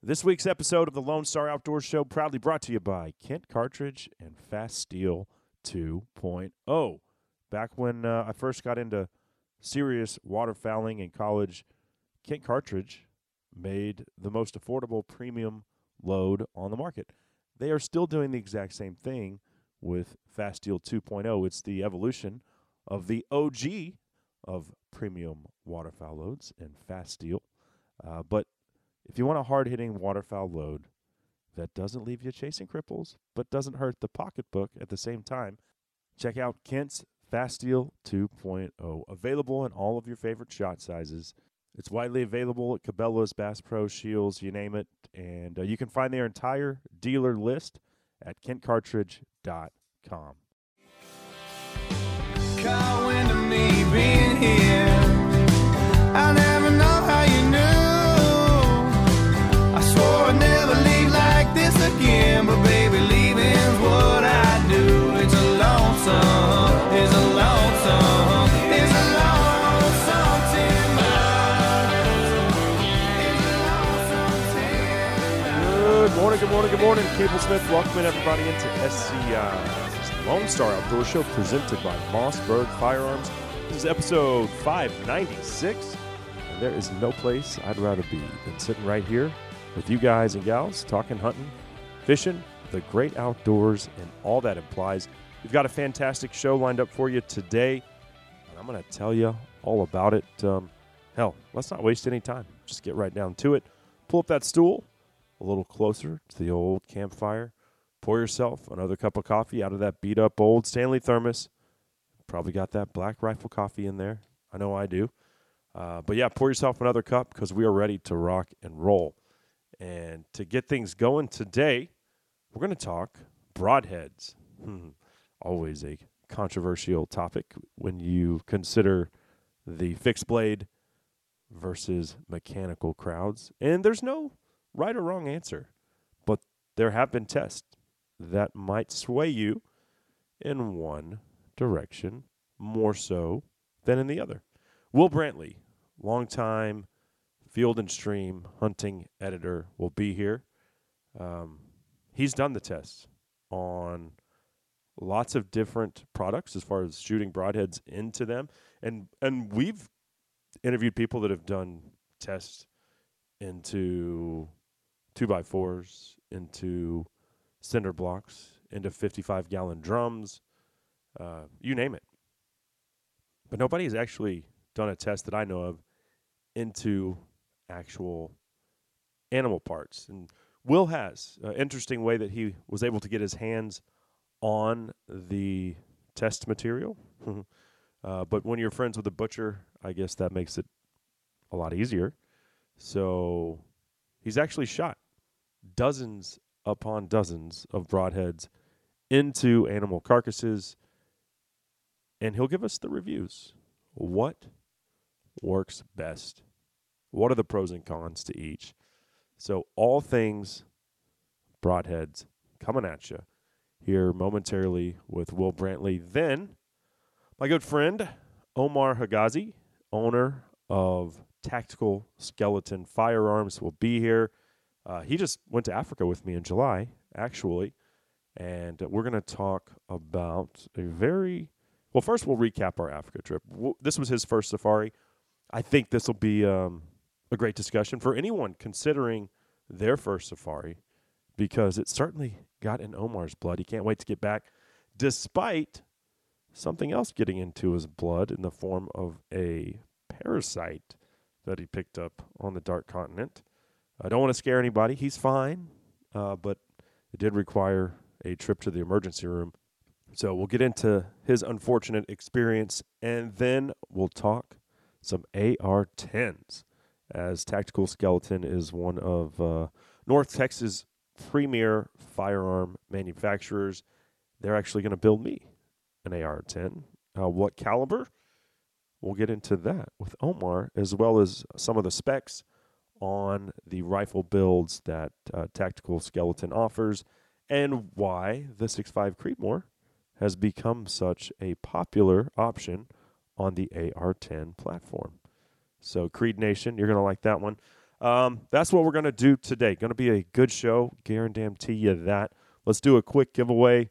This week's episode of the Lone Star Outdoors Show proudly brought to you by Kent Cartridge and Fast Steel 2.0. Back when uh, I first got into serious waterfowling in college, Kent Cartridge made the most affordable premium load on the market. They are still doing the exact same thing with Fast Steel 2.0. It's the evolution of the OG of premium waterfowl loads and Fast Steel. Uh, but if you want a hard hitting waterfowl load that doesn't leave you chasing cripples, but doesn't hurt the pocketbook at the same time, check out Kent's Fast Steel 2.0. Available in all of your favorite shot sizes. It's widely available at Cabela's, Bass Pro, Shields, you name it. And uh, you can find their entire dealer list at kentcartridge.com. Wind of me being here. Morning, good morning. Cable Smith, welcoming everybody into SCI's Lone Star Outdoor Show presented by Mossberg Firearms. This is episode 596, and there is no place I'd rather be than sitting right here with you guys and gals talking hunting, fishing, the great outdoors, and all that implies. We've got a fantastic show lined up for you today, and I'm going to tell you all about it. Um, hell, let's not waste any time. Just get right down to it. Pull up that stool a little closer to the old campfire. Pour yourself another cup of coffee out of that beat up old Stanley thermos. Probably got that black rifle coffee in there. I know I do. Uh, but yeah, pour yourself another cup because we are ready to rock and roll. And to get things going today, we're going to talk broadheads. Hmm. Always a controversial topic when you consider the fixed blade versus mechanical crowds. And there's no right or wrong answer, but there have been tests that might sway you in one direction more so than in the other. Will Brantley, longtime field and stream hunting editor, will be here. Um, he's done the tests on lots of different products as far as shooting broadheads into them, and and we've interviewed people that have done tests into two by fours, into cinder blocks, into 55 gallon drums, uh, you name it. But nobody has actually done a test that I know of into actual animal parts. And Will has an interesting way that he was able to get his hands on the test material. uh, but when you're friends with a butcher, I guess that makes it a lot easier. So he's actually shot dozens upon dozens of broadheads into animal carcasses, and he'll give us the reviews. What works best? What are the pros and cons to each? So, all things broadheads coming at you here momentarily with Will Brantley. Then, my good friend Omar Hagazi, owner of Tactical Skeleton Firearms, will be here. Uh, he just went to Africa with me in July, actually, and we're going to talk about a very well. First, we'll recap our Africa trip. This was his first safari. I think this will be um, a great discussion for anyone considering their first safari because it certainly got in Omar's blood. He can't wait to get back, despite something else getting into his blood in the form of a parasite that he picked up on the Dark Continent. I don't want to scare anybody. He's fine, uh, but it did require a trip to the emergency room. So we'll get into his unfortunate experience, and then we'll talk some AR-10s, as Tactical Skeleton is one of uh, North Texas' premier firearm manufacturers. They're actually going to build me an AR-10. Uh, what caliber? We'll get into that with Omar, as well as some of the specs on the rifle builds that uh, Tactical Skeleton offers, and why the 6.5 Creedmoor has become such a popular option on the AR 10 platform. So, Creed Nation, you're going to like that one. Um, that's what we're going to do today. Going to be a good show. Guarantee you that. Let's do a quick giveaway.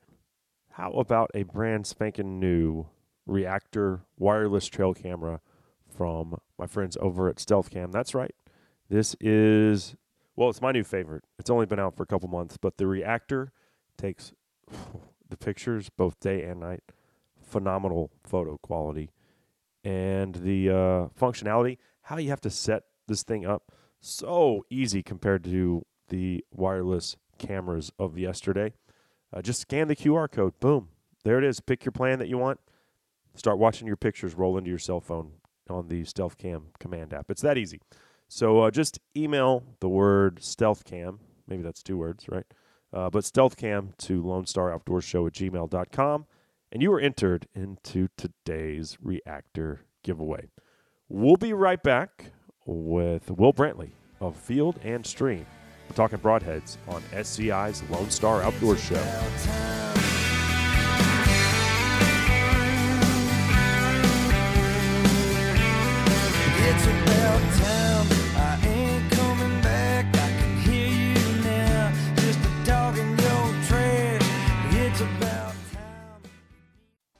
How about a brand spanking new reactor wireless trail camera from my friends over at Stealth Cam? That's right. This is, well, it's my new favorite. It's only been out for a couple months, but the reactor takes the pictures both day and night. Phenomenal photo quality. And the uh, functionality, how you have to set this thing up, so easy compared to the wireless cameras of yesterday. Uh, just scan the QR code. Boom. There it is. Pick your plan that you want. Start watching your pictures roll into your cell phone on the Stealth Cam command app. It's that easy. So uh, just email the word Stealth Cam. Maybe that's two words, right? Uh, but Stealth Cam to Lone Star Outdoor Show at gmail.com. And you are entered into today's reactor giveaway. We'll be right back with Will Brantley of Field and Stream. We're talking broadheads on SCI's Lone Star Outdoor Show. It's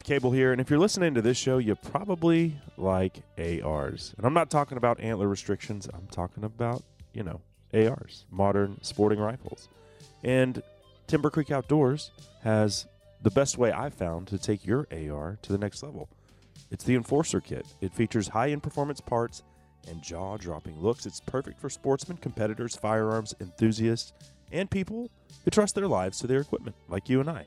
Cable here, and if you're listening to this show, you probably like ARs. And I'm not talking about antler restrictions, I'm talking about, you know, ARs, modern sporting rifles. And Timber Creek Outdoors has the best way I've found to take your AR to the next level. It's the Enforcer Kit. It features high end performance parts and jaw dropping looks. It's perfect for sportsmen, competitors, firearms enthusiasts, and people who trust their lives to their equipment, like you and I.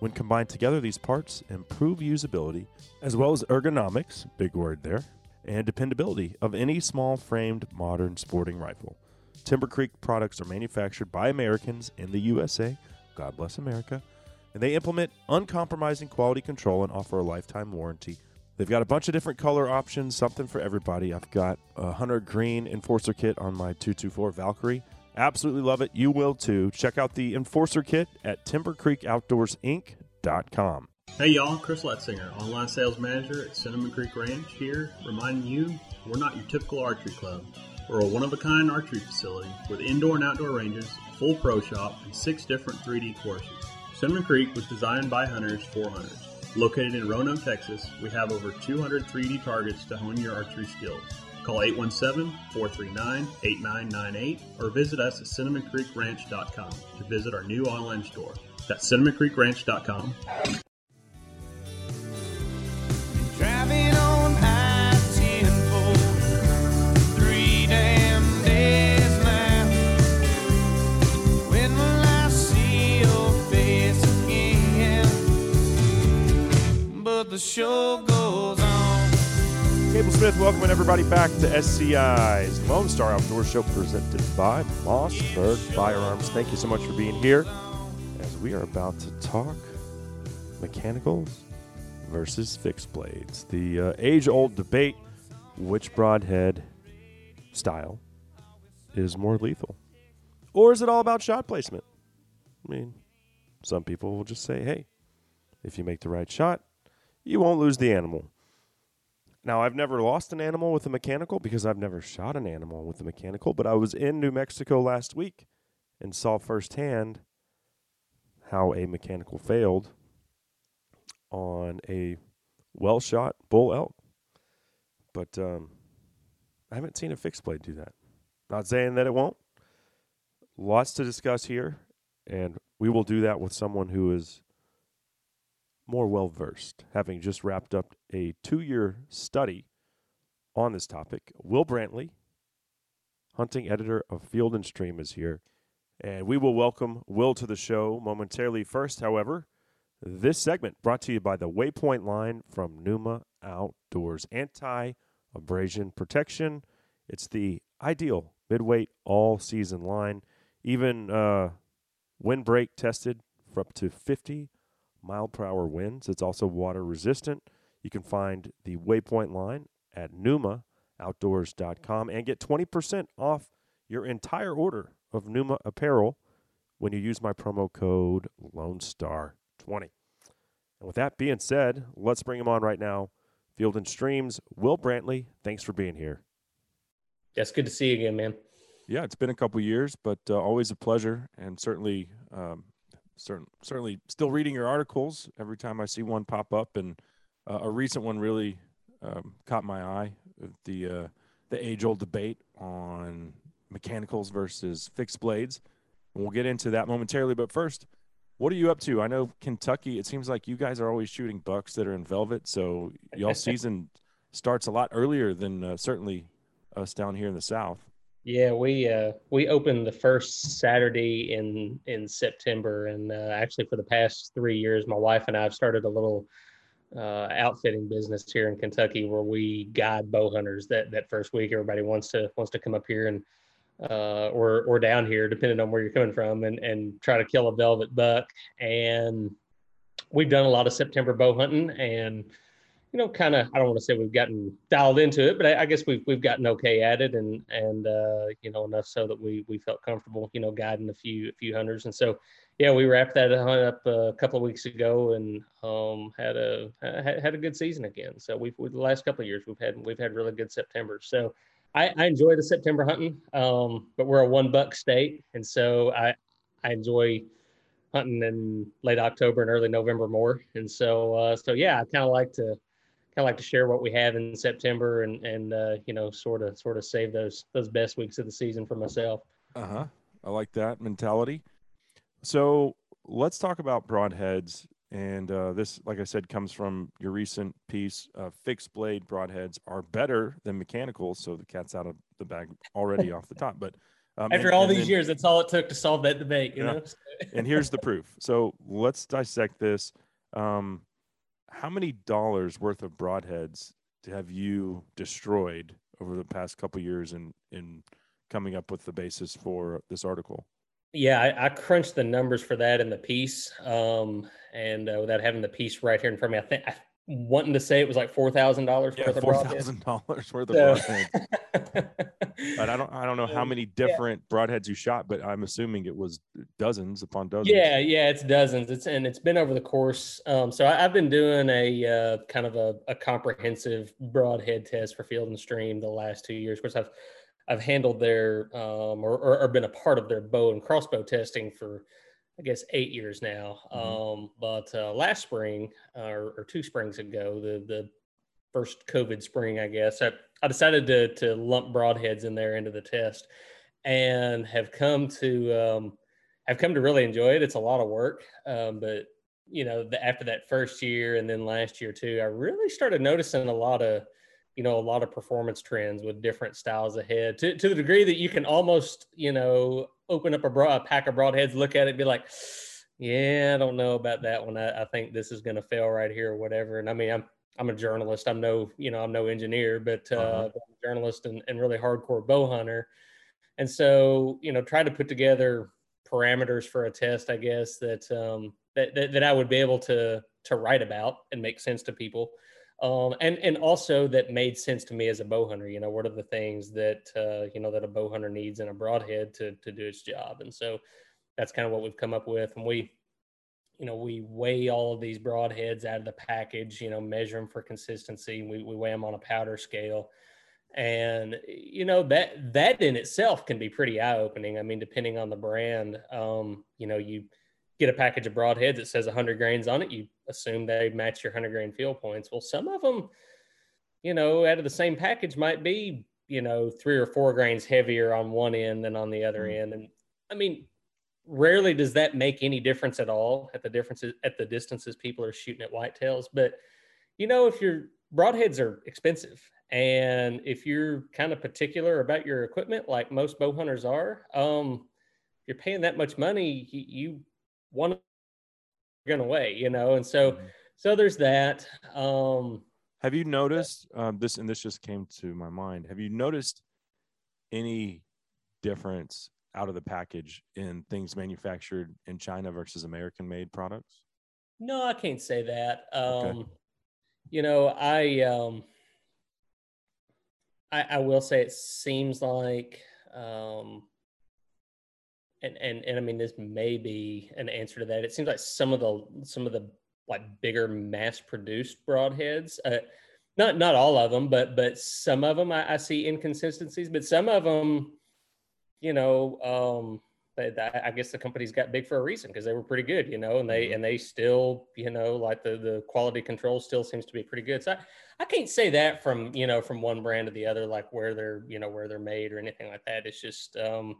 When combined together, these parts improve usability as well as ergonomics, big word there, and dependability of any small framed modern sporting rifle. Timber Creek products are manufactured by Americans in the USA, God bless America, and they implement uncompromising quality control and offer a lifetime warranty. They've got a bunch of different color options, something for everybody. I've got a Hunter Green Enforcer Kit on my 224 Valkyrie. Absolutely love it. You will too. Check out the Enforcer Kit at timbercreekoutdoorsinc.com. Hey y'all, Chris Letzinger, online sales manager at Cinnamon Creek Ranch here, reminding you we're not your typical archery club. We're a one of a kind archery facility with indoor and outdoor ranges, full pro shop, and six different 3D courses. Cinnamon Creek was designed by hunters for hunters. Located in Roanoke, Texas, we have over 200 3D targets to hone your archery skills. Call 817 439 8998 or visit us at cinnamoncreekranch.com to visit our new online store. That's cinnamoncreekranch.com. Driving on I-10 for three damn days now. When will I see your face again? But the show goes. Cable Smith, welcoming everybody back to SCI's Lone Star Outdoor Show presented by Mossberg Firearms. Thank you so much for being here as we are about to talk mechanicals versus fixed blades. The uh, age old debate which broadhead style is more lethal? Or is it all about shot placement? I mean, some people will just say, hey, if you make the right shot, you won't lose the animal. Now, I've never lost an animal with a mechanical because I've never shot an animal with a mechanical, but I was in New Mexico last week and saw firsthand how a mechanical failed on a well shot bull elk. But um, I haven't seen a fixed blade do that. Not saying that it won't. Lots to discuss here, and we will do that with someone who is more well versed, having just wrapped up a two year study on this topic. Will Brantley, hunting editor of Field and Stream, is here. And we will welcome Will to the show momentarily. First, however, this segment brought to you by the Waypoint line from Numa Outdoors Anti Abrasion Protection. It's the ideal midweight all season line, even uh, windbreak tested for up to 50 mile per hour winds. It's also water resistant. You can find the Waypoint line at numaoutdoors.com and get 20% off your entire order of Numa apparel when you use my promo code Lone Star 20. And with that being said, let's bring him on right now. Field and Streams, Will Brantley, thanks for being here. Yeah, it's good to see you again, man. Yeah, it's been a couple years, but uh, always a pleasure, and certainly, um, certain, certainly, still reading your articles every time I see one pop up. And uh, a recent one really um, caught my eye: the uh, the age-old debate on mechanicals versus fixed blades. And we'll get into that momentarily. But first, what are you up to? I know Kentucky. It seems like you guys are always shooting bucks that are in velvet, so y'all season starts a lot earlier than uh, certainly us down here in the South. Yeah, we uh, we opened the first Saturday in in September, and uh, actually for the past three years, my wife and I have started a little uh, outfitting business here in Kentucky where we guide bow hunters. That that first week, everybody wants to wants to come up here and uh, or or down here, depending on where you're coming from, and and try to kill a velvet buck. And we've done a lot of September bow hunting, and you know, kind of, I don't want to say we've gotten dialed into it, but I, I, guess we've we've gotten okay at it, and and uh, you know enough so that we we felt comfortable, you know, guiding a few a few hunters, and so yeah, we wrapped that hunt up a couple of weeks ago, and um, had a had, a good season again. So we've, we the last couple of years we've had we've had really good September. So I, I enjoy the September hunting, um, but we're a one buck state, and so I I enjoy hunting in late October and early November more, and so uh, so yeah, I kind of like to kind of like to share what we have in September and and uh, you know sort of sort of save those those best weeks of the season for myself. Uh huh. I like that mentality. So let's talk about broadheads. And uh, this, like I said, comes from your recent piece. Uh, fixed blade broadheads are better than mechanicals, so the cat's out of the bag already off the top. But um, after and, all and these then, years, that's all it took to solve that debate, you yeah. know. and here's the proof. So let's dissect this. Um, how many dollars worth of broadheads have you destroyed over the past couple years in in coming up with the basis for this article? Yeah, I, I crunched the numbers for that in the piece, um, and uh, without having the piece right here in front of me, I think I wanting to say it was like four thousand dollars worth of four thousand dollars worth of broadheads. but I don't I don't know how many different yeah. broadheads you shot, but I'm assuming it was dozens upon dozens. Yeah, yeah, it's dozens. It's and it's been over the course. Um, so I, have been doing a uh, kind of a, a comprehensive broadhead test for Field and Stream the last two years. Of course, I've I've handled their um, or, or, or been a part of their bow and crossbow testing for I guess eight years now. Mm-hmm. Um, but uh, last spring uh, or, or, two springs ago, the the first COVID spring, I guess, I, I decided to to lump broadheads in there into the test, and have come to um, have come to really enjoy it. It's a lot of work, um, but you know, the, after that first year and then last year too, I really started noticing a lot of you know a lot of performance trends with different styles ahead to, to the degree that you can almost you know open up a, a pack of broadheads look at it be like yeah i don't know about that one. I, I think this is going to fail right here or whatever. And i mean i'm i'm a journalist. I'm no you know i'm no engineer but uh, uh-huh. a journalist and, and really hardcore bow hunter. And so you know try to put together parameters for a test i guess that um that, that, that i would be able to to write about and make sense to people um, and and also that made sense to me as a bow hunter. You know, what are the things that uh, you know that a bow hunter needs in a broadhead to to do its job? And so that's kind of what we've come up with. And we, you know, we weigh all of these broadheads out of the package. You know, measure them for consistency. We we weigh them on a powder scale, and you know that that in itself can be pretty eye opening. I mean, depending on the brand, um, you know, you get a package of broadheads that says 100 grains on it, you assume they match your 100 grain field points. Well, some of them, you know, out of the same package might be, you know, three or four grains heavier on one end than on the other mm. end. And I mean, rarely does that make any difference at all at the differences at the distances people are shooting at whitetails. But, you know, if your broadheads are expensive and if you're kind of particular about your equipment, like most bow hunters are, um, you're paying that much money, you one going away, you know, and so mm-hmm. so there's that. Um, have you noticed um, this? And this just came to my mind. Have you noticed any difference out of the package in things manufactured in China versus American made products? No, I can't say that. Um, okay. You know, I, um, I I will say it seems like um, and and and I mean this may be an answer to that. It seems like some of the some of the like bigger mass produced broadheads, uh, not not all of them, but but some of them I, I see inconsistencies. But some of them, you know, um, they, I guess the companies got big for a reason because they were pretty good, you know, and they mm-hmm. and they still, you know, like the the quality control still seems to be pretty good. So I, I can't say that from you know from one brand to the other, like where they're you know where they're made or anything like that. It's just um,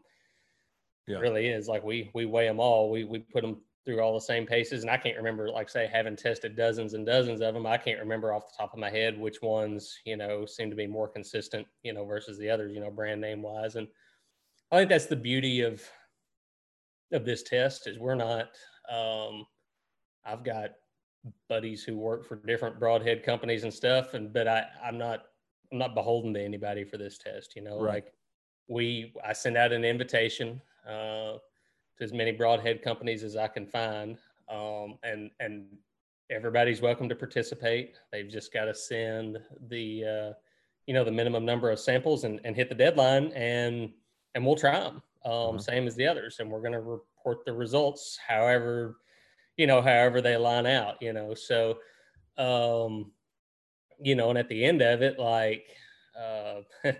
yeah. it really is like we we weigh them all. We we put them through all the same paces, and I can't remember like say having tested dozens and dozens of them. I can't remember off the top of my head which ones you know seem to be more consistent, you know, versus the others, you know, brand name wise and. I think that's the beauty of of this test is we're not um, i've got buddies who work for different broadhead companies and stuff and but i i'm not i'm not beholden to anybody for this test you know right. like we i send out an invitation uh, to as many broadhead companies as i can find um, and and everybody's welcome to participate they've just got to send the uh, you know the minimum number of samples and, and hit the deadline and and we'll try them um, mm-hmm. same as the others, and we're going to report the results, however, you know, however they line out, you know. So, um, you know, and at the end of it, like, uh,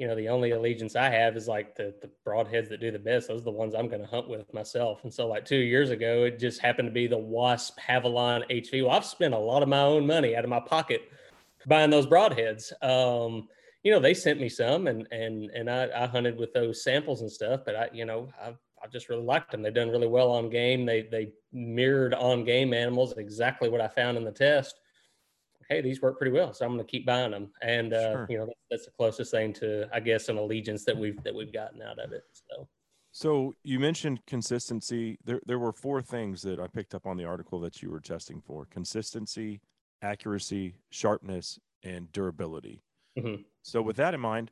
you know, the only allegiance I have is like the the broadheads that do the best. Those are the ones I'm going to hunt with myself. And so, like two years ago, it just happened to be the Wasp Havalon HV. Well, I've spent a lot of my own money out of my pocket buying those broadheads. Um, you know, they sent me some and and and I, I hunted with those samples and stuff, but I, you know, I I just really liked them. They've done really well on game. They they mirrored on game animals exactly what I found in the test. Hey, these work pretty well, so I'm going to keep buying them. And uh, sure. you know, that's the closest thing to I guess an allegiance that we've that we've gotten out of it. So. So you mentioned consistency. There, there were four things that I picked up on the article that you were testing for: consistency, accuracy, sharpness, and durability. Mm-hmm. So with that in mind,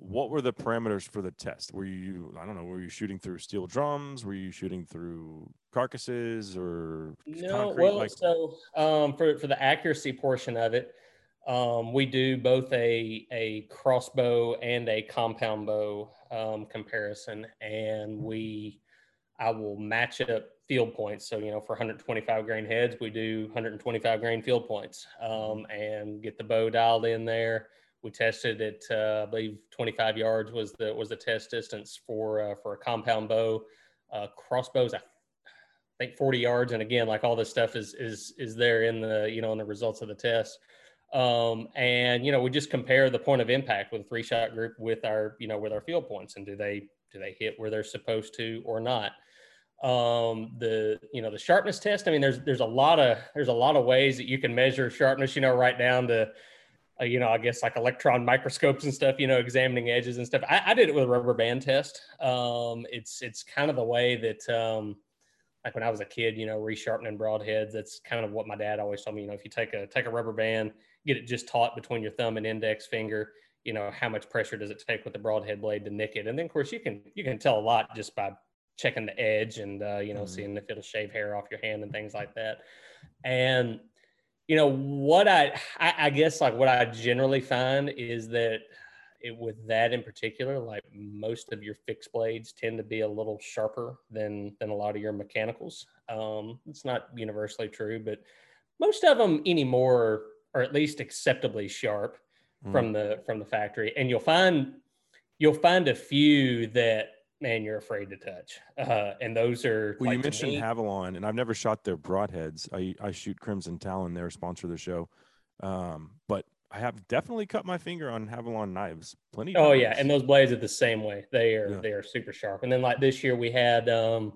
what were the parameters for the test? Were you, I don't know, were you shooting through steel drums? Were you shooting through carcasses or no? Concrete? Well, like- so um, for for the accuracy portion of it, um, we do both a a crossbow and a compound bow um, comparison, and we I will match up field points. So you know, for 125 grain heads, we do 125 grain field points, um, and get the bow dialed in there we tested it. Uh, I believe 25 yards was the was the test distance for uh, for a compound bow. Uh, crossbows, I think 40 yards. And again, like all this stuff is is is there in the you know in the results of the test. Um, and you know we just compare the point of impact with a three shot group with our you know with our field points and do they do they hit where they're supposed to or not um the you know the sharpness test i mean there's there's a lot of there's a lot of ways that you can measure sharpness you know right down to uh, you know, I guess like electron microscopes and stuff, you know, examining edges and stuff. I, I did it with a rubber band test. Um, it's it's kind of the way that um, like when I was a kid, you know, resharpening broadheads. That's kind of what my dad always told me. You know, if you take a take a rubber band, get it just taut between your thumb and index finger. You know, how much pressure does it take with the broadhead blade to nick it? And then of course you can you can tell a lot just by checking the edge and uh, you know mm-hmm. seeing if it'll shave hair off your hand and things like that. And you know what I, I, I guess like what I generally find is that it, with that in particular, like most of your fixed blades tend to be a little sharper than than a lot of your mechanicals. Um, it's not universally true, but most of them anymore are at least acceptably sharp mm. from the from the factory. And you'll find you'll find a few that man, you're afraid to touch. Uh, and those are. Well, like, you mentioned me, Havalon, and I've never shot their broadheads. I, I shoot Crimson Talon, they're a sponsor of the show. Um, but I have definitely cut my finger on Havalon knives. Plenty. Oh yeah, and those blades are the same way. They are yeah. they are super sharp. And then like this year we had um,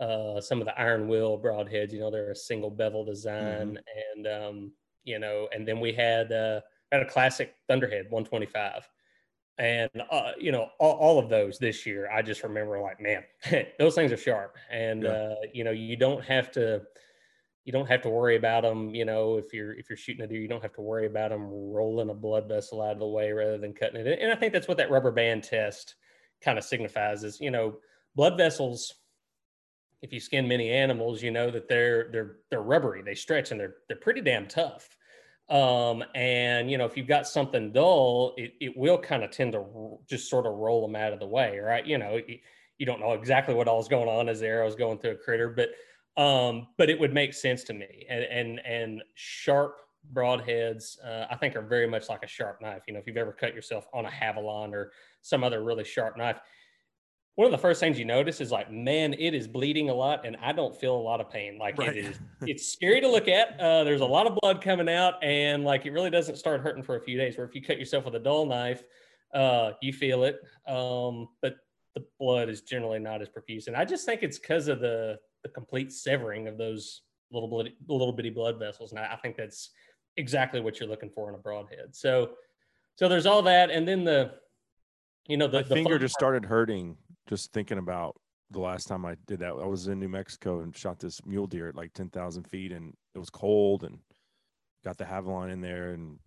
uh, some of the Iron Will broadheads. You know, they're a single bevel design, mm-hmm. and um, you know, and then we had uh, had a classic Thunderhead 125 and uh, you know all, all, of those this year i just remember like man those things are sharp. And yeah. uh, you know you don't have to you don't have to worry about them you know if you're if you're shooting a deer you don't have to worry about them rolling a blood vessel out of the way rather than cutting it. And i think that's what that rubber band test kind of signifies is you know blood vessels if you skin many animals you know that they're they're they're rubbery. They stretch and they're they're pretty damn tough um, and you know, if you've got something dull, it, it will kind of tend to just sort of roll them out of the way, right? You know, you, don't know exactly what all is going on as the arrow's going through a critter, but um, but it would make sense to me. And and and sharp broadheads, uh, I think, are very much like a sharp knife. You know, if you've ever cut yourself on a Havalon or some other really sharp knife, one of the first things you notice is like, man, it is bleeding a lot, and I don't feel a lot of pain. Like Right. it is, it's scary to look at. Uh, there's a lot of blood coming out, and like it really doesn't start hurting for a few days. Where if you cut yourself with a dull knife, uh, you feel it, um, but the blood is generally not as profuse. And I just think it's because of the the complete severing of those little blood, little bitty blood vessels, and I, I think that's exactly what you're looking for in a broadhead. So, so there's all that, and then the, you know, the, the finger just part- started hurting just thinking about the last time I did that. I was in New Mexico and shot this mule deer at like 10,000 feet and it was cold and got the Havalon in there and,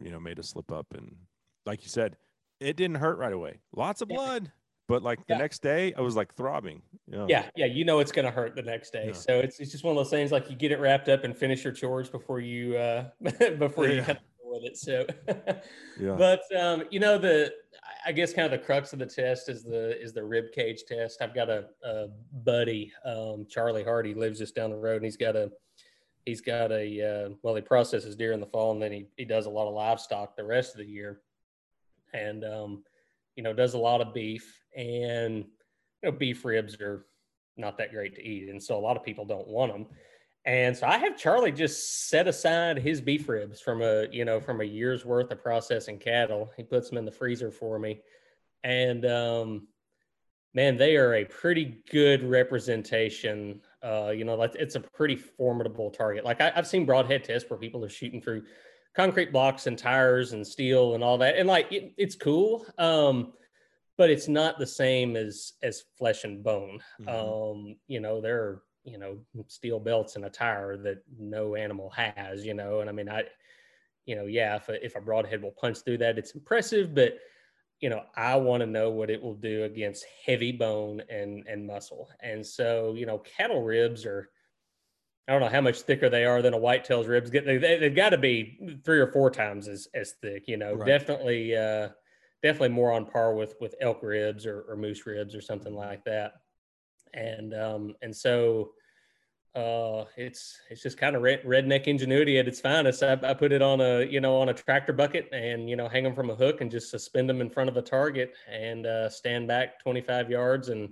you know, made a slip up. And like you said, it didn't hurt right away. Lots of Yeah. blood. But like the Yeah. next day, I was like throbbing. You know? Yeah, yeah, you know it's going to hurt the next day. Yeah. So it's it's just one of those things like you get it wrapped up and finish your chores before you uh before you kind of with it. So, Yeah. but um, you know the I guess kind of the crux of the test is the is the rib cage test. I've got a, a buddy, um, Charlie Hardy, lives just down the road, and he's got a he's got a uh, well, he processes deer in the fall, and then he he does a lot of livestock the rest of the year, and um, you know does a lot of beef, and you know beef ribs are not that great to eat, and so a lot of people don't want them. And so I have Charlie just set aside his beef ribs from a you know from a year's worth of processing cattle. He puts them in the freezer for me, and um, man, they are a pretty good representation. Uh, you know, like it's a pretty formidable target. Like I, I've seen broadhead tests where people are shooting through concrete blocks and tires and steel and all that, and like it, it's cool. Um, but it's not the same as as flesh and bone. Mhm. Um, you know, there are you know steel belts in a tire that no animal has. You know, and I mean, I, you know, yeah, if a, if a broadhead will punch through that, it's impressive. But you know, I want to know what it will do against heavy bone and and muscle. And so, you know, cattle ribs are. I don't know how much thicker they are than a whitetail's ribs. Get they, they, have got to be three or four times as as thick. You know, Right. definitely. uh definitely more on par with with elk ribs or, or moose ribs or something like that and um and so uh it's it's just kind of red, redneck ingenuity at its finest I, I put it on a you know on a tractor bucket and you know hang them from a hook and just suspend them in front of a target and uh, stand back 25 yards and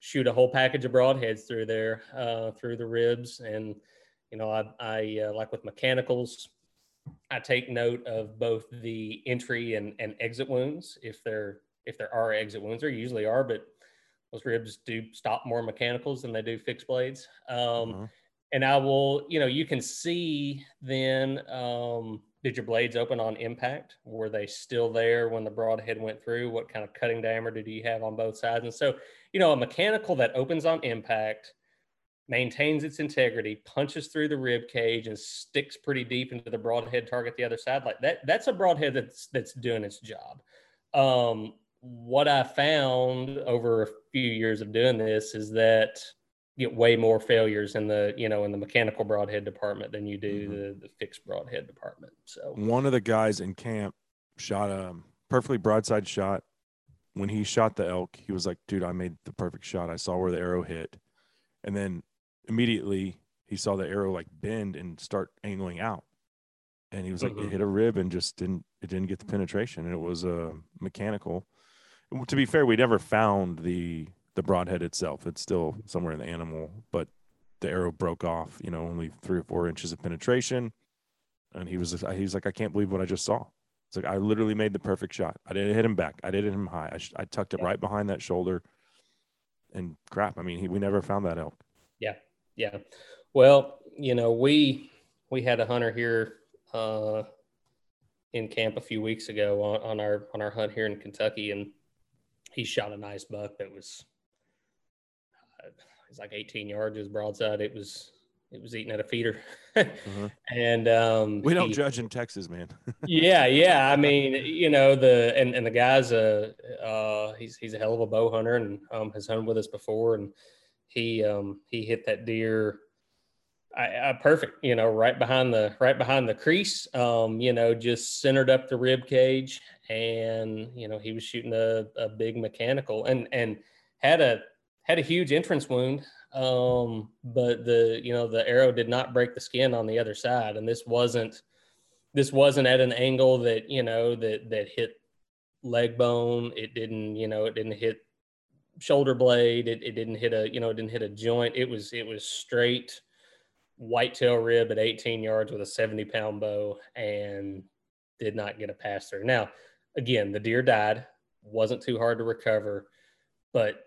shoot a whole package of broadheads through there uh, through the ribs and you know i i uh, like with mechanicals I take note of both the entry and, and exit wounds if there if there are exit wounds. There usually are, but those ribs do stop more mechanicals than they do fixed blades. Um, Uh-huh. And I will, you know, you can see then um, did your blades open on impact? Were they still there when the broadhead went through? What kind of cutting diameter do you have on both sides? And so, you know, a mechanical that opens on impact maintains its integrity, punches through the rib cage, and sticks pretty deep into the broadhead target the other side. Like that, that's a broadhead that's that's doing its job. Um, what I found over a few years of doing this is that you get way more failures in the you know in the mechanical broadhead department than you do Mhm. the, the fixed broadhead department. So One of the guys in camp shot a perfectly broadside shot. When he shot the elk, he was like, dude, I made the perfect shot. I saw where the arrow hit. And then immediately he saw the arrow like bend and start angling out. And he was like, Mhm. it hit a rib and just didn't, it didn't get the penetration. And it was a uh, mechanical. To be fair, we never found the, the broadhead itself. It's still somewhere in the animal, but the arrow broke off, you know, only three or four inches of penetration. And he was, he was like, I can't believe what I just saw. It's like I literally made the perfect shot. I didn't hit him back. I didn't hit him high. I, sh- I tucked it Yeah. right behind that shoulder. And crap, I mean, he, we never found that elk. Yeah, yeah. Well, you know, we we had a hunter here uh in camp a few weeks ago on, on our on our hunt here in Kentucky and he shot a nice buck that was uh, it was like 18 yards his broadside. It was it was eating at a feeder. And um We don't he- judge in Texas, man. yeah, yeah. I mean, you know, the and, and the guy's a uh he's he's a hell of a bow hunter and um has hunted with us before and he um he hit that deer I, I perfect, you know, right behind the right behind the crease. Um, you know, just centered up the rib cage and you know, he was shooting a, a big mechanical and and had a had a huge entrance wound. Um, but the you know, the arrow did not break the skin on the other side, and this wasn't this wasn't at an angle that you know that that hit leg bone it didn't you know it didn't hit shoulder blade. It, it didn't hit a you know it didn't hit a joint. It was it was straight whitetail rib at 18 yards with a 70 pound bow and did not get a pass through. Now, again, the deer died. wasn't too hard to recover, but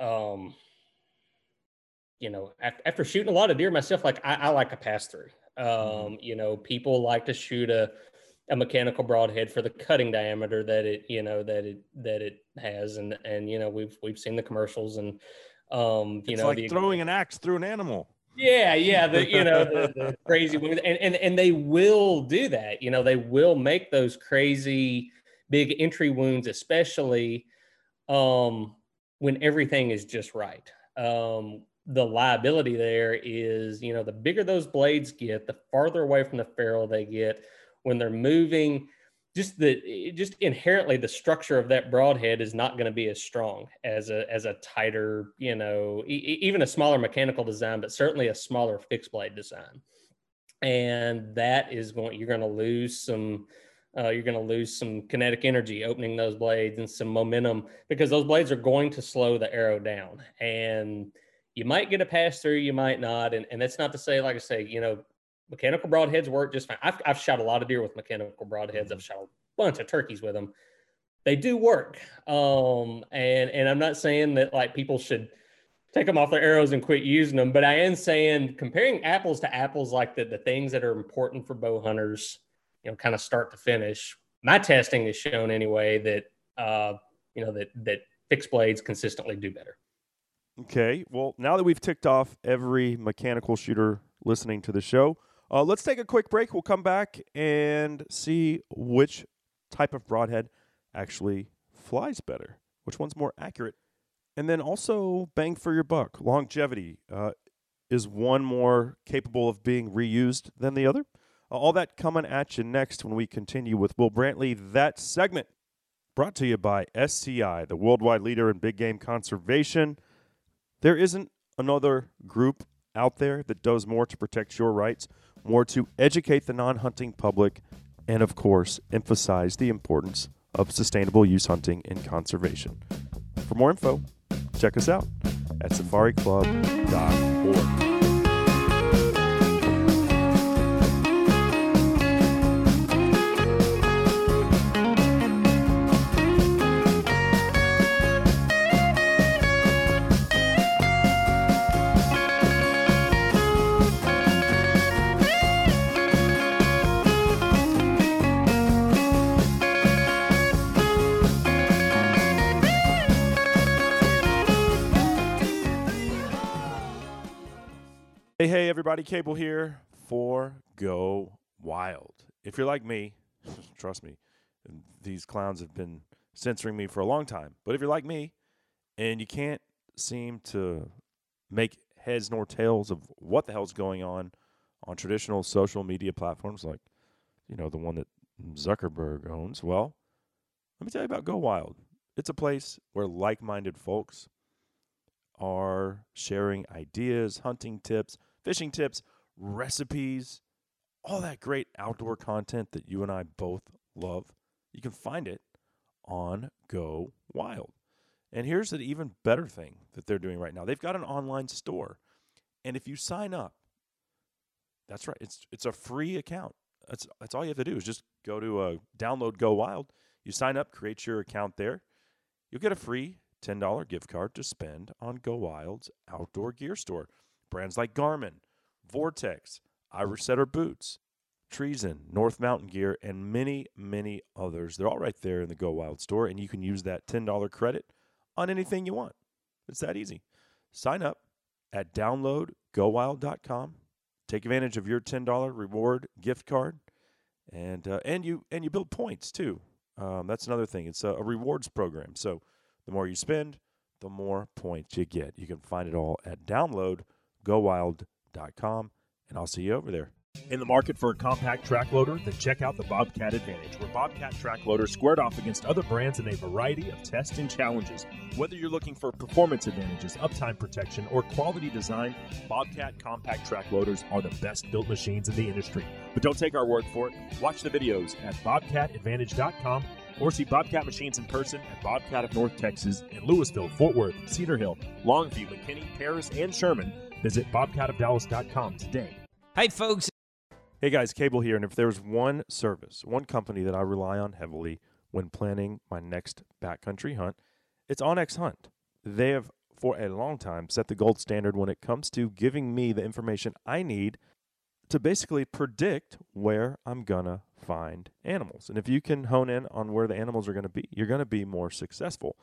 um, you know, after, after shooting a lot of deer myself, like I, I like a pass through. Um, mm-hmm. you know, people like to shoot a a mechanical broadhead for the cutting diameter that it you know that it that it has and and you know we've we've seen the commercials and um you it's know like the, throwing an axe through an animal yeah yeah the you know the, the crazy ones and, and and they will do that you know they will make those crazy big entry wounds especially um when everything is just right. Um the liability there is you know the bigger those blades get the farther away from the ferrule they get when they're moving just the just inherently the structure of that broadhead is not going to be as strong as a as a tighter you know e- even a smaller mechanical design but certainly a smaller fixed blade design. And that is going you're going to lose some uh, you're going to lose some kinetic energy opening those blades and some momentum because those blades are going to slow the arrow down. And you might get a pass through you might not. And, and that's not to say like i say you know mechanical broadheads work just fine. I've, I've shot a lot of deer with mechanical broadheads. I've shot a bunch of turkeys with them. They do work. Um, and, and I'm not saying that like people should take them off their arrows and quit using them, but I am saying comparing apples to apples, like the, the things that are important for bow hunters, you know, kind of start to finish. My testing has shown anyway that, uh, you know, that, that fixed blades consistently do better. Okay. Well, now that we've ticked off every mechanical shooter listening to the show, uh, let's take a quick break. We'll come back and see which type of broadhead actually flies better, which one's more accurate, and then also bang for your buck. Longevity uh, is one more capable of being reused than the other. Uh, all that coming at you next when we continue with Will Brantley. That segment brought to you by SCI, the worldwide leader in big game conservation. There isn't another group out there that does more to protect your rights more to educate the non hunting public, and of course, emphasize the importance of sustainable use hunting and conservation. For more info, check us out at safariclub.org. everybody, Cable here for Go Wild. If you're like me, trust me, these clowns have been censoring me for a long time. But if you're like me and you can't seem to make heads nor tails of what the hell's going on on traditional social media platforms like, you know, the one that Zuckerberg owns, well, let me tell you about Go Wild. It's a place where like minded folks are sharing ideas, hunting tips, fishing tips, recipes, all that great outdoor content that you and I both love. You can find it on Go Wild. And here's an even better thing that they're doing right now. They've got an online store. And if you sign up, that's right, it's it's a free account. That's that's all you have to do is just go to uh, download Go Wild. You sign up, create your account there. You'll get a free $10 gift card to spend on Go Wild's outdoor gear store. Brands like Garmin, Vortex, Irish Setter Boots, Treason, North Mountain Gear, and many, many others. They're all right there in the Go Wild store, and you can use that $10 credit on anything you want. It's that easy. Sign up at downloadgowild.com. Take advantage of your $10 reward gift card, and uh, and you and you build points too. Um, that's another thing. It's a, a rewards program. So the more you spend, the more points you get. You can find it all at downloadgowild.com, and I'll see you over there. In the market for a compact track loader? Then check out the Bobcat Advantage, where Bobcat track loaders squared off against other brands in a variety of tests and challenges. Whether you're looking for performance advantages, uptime protection, or quality design, Bobcat compact track loaders are the best built machines in the industry. But don't take our word for it. Watch the videos at bobcatadvantage.com or see Bobcat machines in person at Bobcat of North Texas in Lewisville, Fort Worth, Cedar Hill, Longview, McKinney, Paris, and Sherman. Visit bobcatofdallas.com today. Hey, folks. Hey guys, Cable here, and if there's one service, one company that I rely on heavily when planning my next backcountry hunt, it's onX Hunt. They have for a long time set the gold standard when it comes to giving me the information I need to basically predict where I'm gonna find animals. And if you can hone in on where the animals are going to be, you're going to be more successful.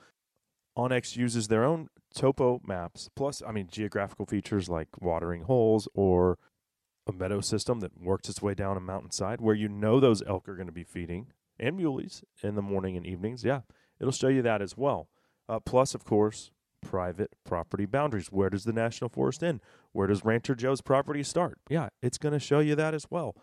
onX uses their own topo maps, plus, I mean, geographical features like watering holes or a meadow system that works its way down a mountainside where you know those elk are going to be feeding and muleys in the morning and evenings. Yeah, it'll show you that as well. Uh, plus, of course, private property boundaries. Where does the national forest end? Where does Rancher Joe's property start? Yeah, it's going to show you that as well.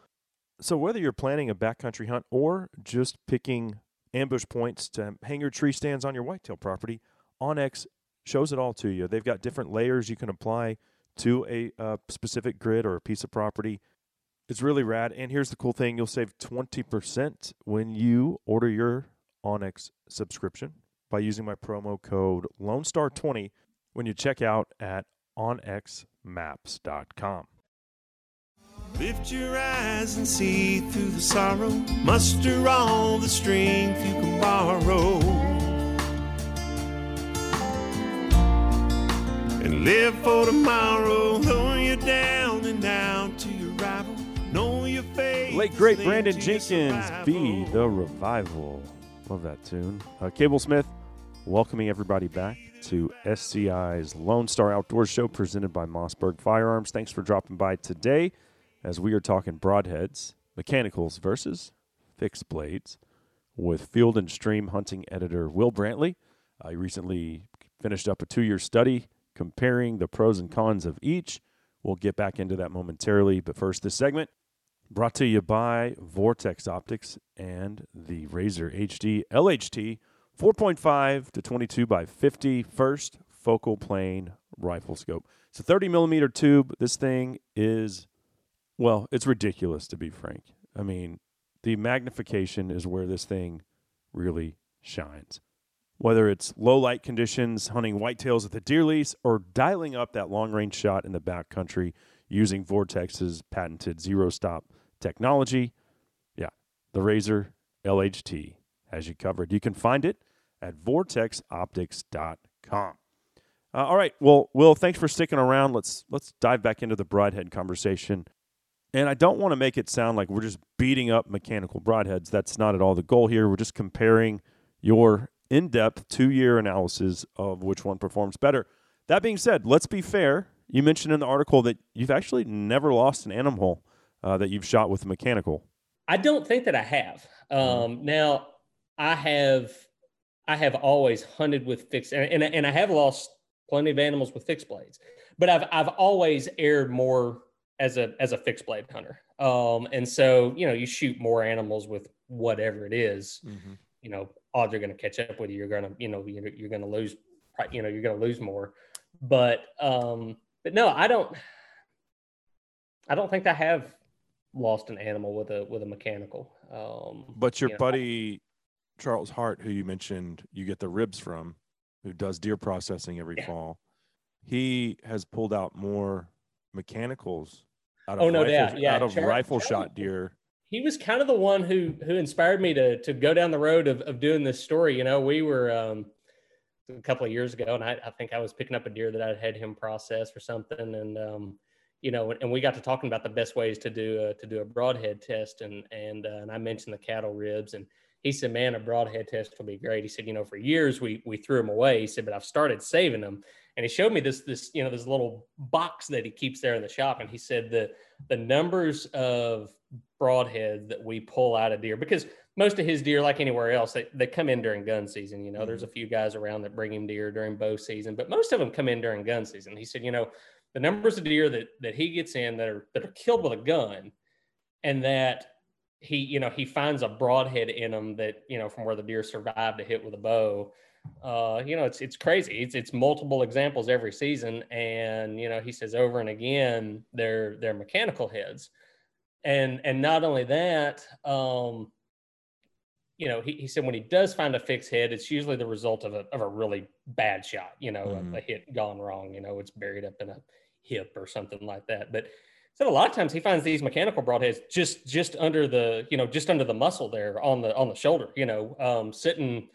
So, whether you're planning a backcountry hunt or just picking ambush points to hang your tree stands on your whitetail property, onX shows it all to you. They've got different layers you can apply to a uh, specific grid or a piece of property. It's really rad. And here's the cool thing you'll save 20% when you order your onX subscription by using my promo code Lone Star 20 when you check out at onxmaps.com. Lift your eyes and see through the sorrow. Muster all the strength you can borrow. And live for tomorrow, though you're down and out to your rival. Know your face. Late great Brandon Jenkins, Be the Revival. Love that tune. Uh, Cable Smith, welcoming everybody back to SCI's Lone Star Outdoors Show presented by Mossberg Firearms. Thanks for dropping by today as we are talking broadheads, mechanicals versus fixed blades with field and stream hunting editor Will Brantley. I recently finished up a two year study comparing the pros and cons of each. We'll get back into that momentarily, but first, this segment brought to you by Vortex Optics and the Razor HD LHT 4.5 to 22 by 50 first focal plane rifle scope. It's a 30 millimeter tube. This thing is, well, it's ridiculous to be frank. I mean, the magnification is where this thing really shines. Whether it's low light conditions, hunting whitetails at the deer lease, or dialing up that long range shot in the backcountry using Vortex's patented zero stop technology, yeah, the Razor LHT has you covered. You can find it at vortexoptics.com. Uh, all right, well, Will, thanks for sticking around. Let's let's dive back into the broadhead conversation. And I don't want to make it sound like we're just beating up mechanical broadheads. That's not at all the goal here. We're just comparing your in depth two year analysis of which one performs better. That being said, let's be fair. You mentioned in the article that you've actually never lost an animal uh, that you've shot with a mechanical. I don't think that I have. Um, now, I have, I have always hunted with fixed, and, and, and I have lost plenty of animals with fixed blades, but I've I've always erred more as a as a fixed blade hunter. Um, and so you know, you shoot more animals with whatever it is, You know, odds are going to catch up with you. You're going to, you know, you're, you're going to lose. You know, you're going to lose more. But um, but no, I don't. I don't think I have lost an animal with a with a mechanical. Um, But your you know, buddy Charles Hart, who you mentioned, you get the ribs from, who does deer processing every Yeah. fall, he has pulled out more mechanicals out of Oh, no rifle, doubt. Yeah, out of Char- rifle shot deer. He was kind of the one who who inspired me to to go down the road of, of doing this story. You know, we were um, a couple of years ago, and I, I think I was picking up a deer that I had him process or something, and um, you know, and we got to talking about the best ways to do a, to do a broadhead test, and and uh, and I mentioned the cattle ribs, and he said, "Man, a broadhead test will be great." He said, "You know, for years we we threw them away." He said, "But I've started saving them." And he showed me this this you know this little box that he keeps there in the shop, and he said the the numbers of broadheads that we pull out of deer because most of his deer, like anywhere else, they, they come in during gun season. You know, there's mm-hmm. a few guys around that bring him deer during bow season, but most of them come in during gun season. He said, you know, the numbers of deer that that he gets in that are that are killed with a gun, and that he, you know, he finds a broadhead in them that you know from where the deer survived a hit with a bow. Uh, you know, it's it's crazy. It's it's multiple examples every season, and you know, he says over and again they're they're mechanical heads and and not only that um you know, he, he said when he does find a fixed head, it's usually the result of a, of a really bad shot, you know, Mhm. a, a hit gone wrong, you know, it's buried up in a hip or something like that. But so a lot of times he finds these mechanical broadheads just just under the, you know, just under the muscle there on the on the shoulder, you know, um, sitting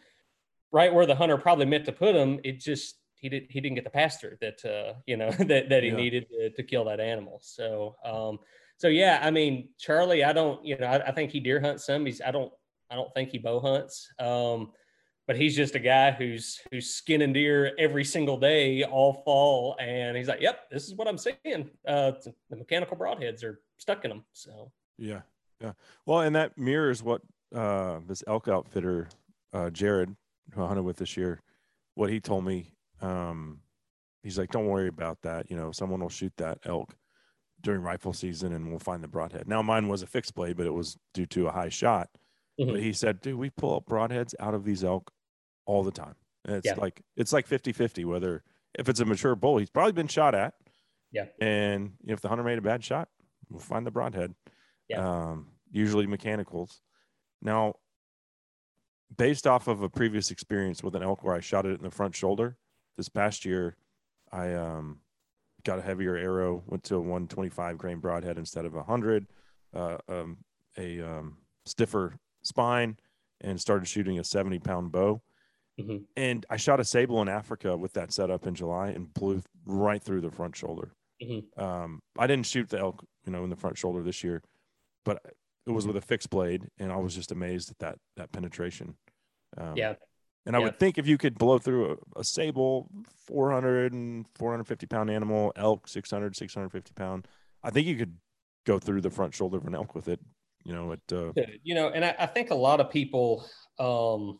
right where the hunter probably meant to put him. It just he didn't he didn't get the pass through that uh, you know that that he Yeah. needed to, to kill that animal. So um, so yeah, I mean Charlie, I don't you know I, I think he deer hunts some. He's I don't I don't think he bow hunts. Um, but he's just a guy who's who's skinning deer every single day all fall, and he's like, "Yep, this is what I'm seeing. Uh, the mechanical broadheads are stuck in them." So Yeah, yeah. Well, and that mirrors what uh, this elk outfitter, uh, Jared, who I hunted with this year, what he told me. Um, he's like, "Don't worry about that. You know, someone will shoot that elk during rifle season, and we'll find the broadhead." Now, mine was a fixed blade, but it was due to a high shot. But Mhm. he said, "Dude, we pull up broadheads out of these elk all the time. And it's Yeah. like it's like 50-50 whether if it's a mature bull, he's probably been shot at. Yeah. And if the hunter made a bad shot, we'll find the broadhead. Yeah. Um, usually mechanicals. Now, based off of a previous experience with an elk where I shot it in the front shoulder this past year, I um, got a heavier arrow, went to a 125 grain broadhead instead of a 100, uh, um, a um, stiffer spine, and started shooting a 70 pound bow. Mhm. And I shot a sable in Africa with that setup in July and blew right through the front shoulder. Mhm. Um, I didn't shoot the elk, you know, in the front shoulder this year, but it was with a fixed blade, and I was just amazed at that that penetration. Um, Yeah. And I Yeah. would think if you could blow through a, a sable, 400 and 450 pound animal, elk, 600, 650 pound, I think you could go through the front shoulder of an elk with it. You know, it, uh, you know, and I, I think a lot of people, um,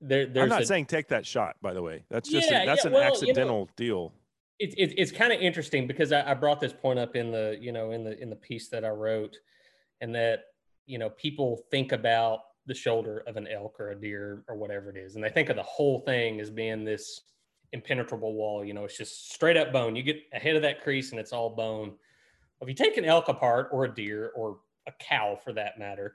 there, I'm not a- saying take that shot, by the way. That's just, Yeah, a, that's yeah, an well, you know- accidental deal. It's it, it's kind of interesting because I, I brought this point up in the you know in the in the piece that I wrote, and that you know people think about the shoulder of an elk or a deer or whatever it is, and they think of the whole thing as being this impenetrable wall. You know, it's just straight up bone. You get ahead of that crease and it's all bone. If you take an elk apart or a deer or a cow for that matter,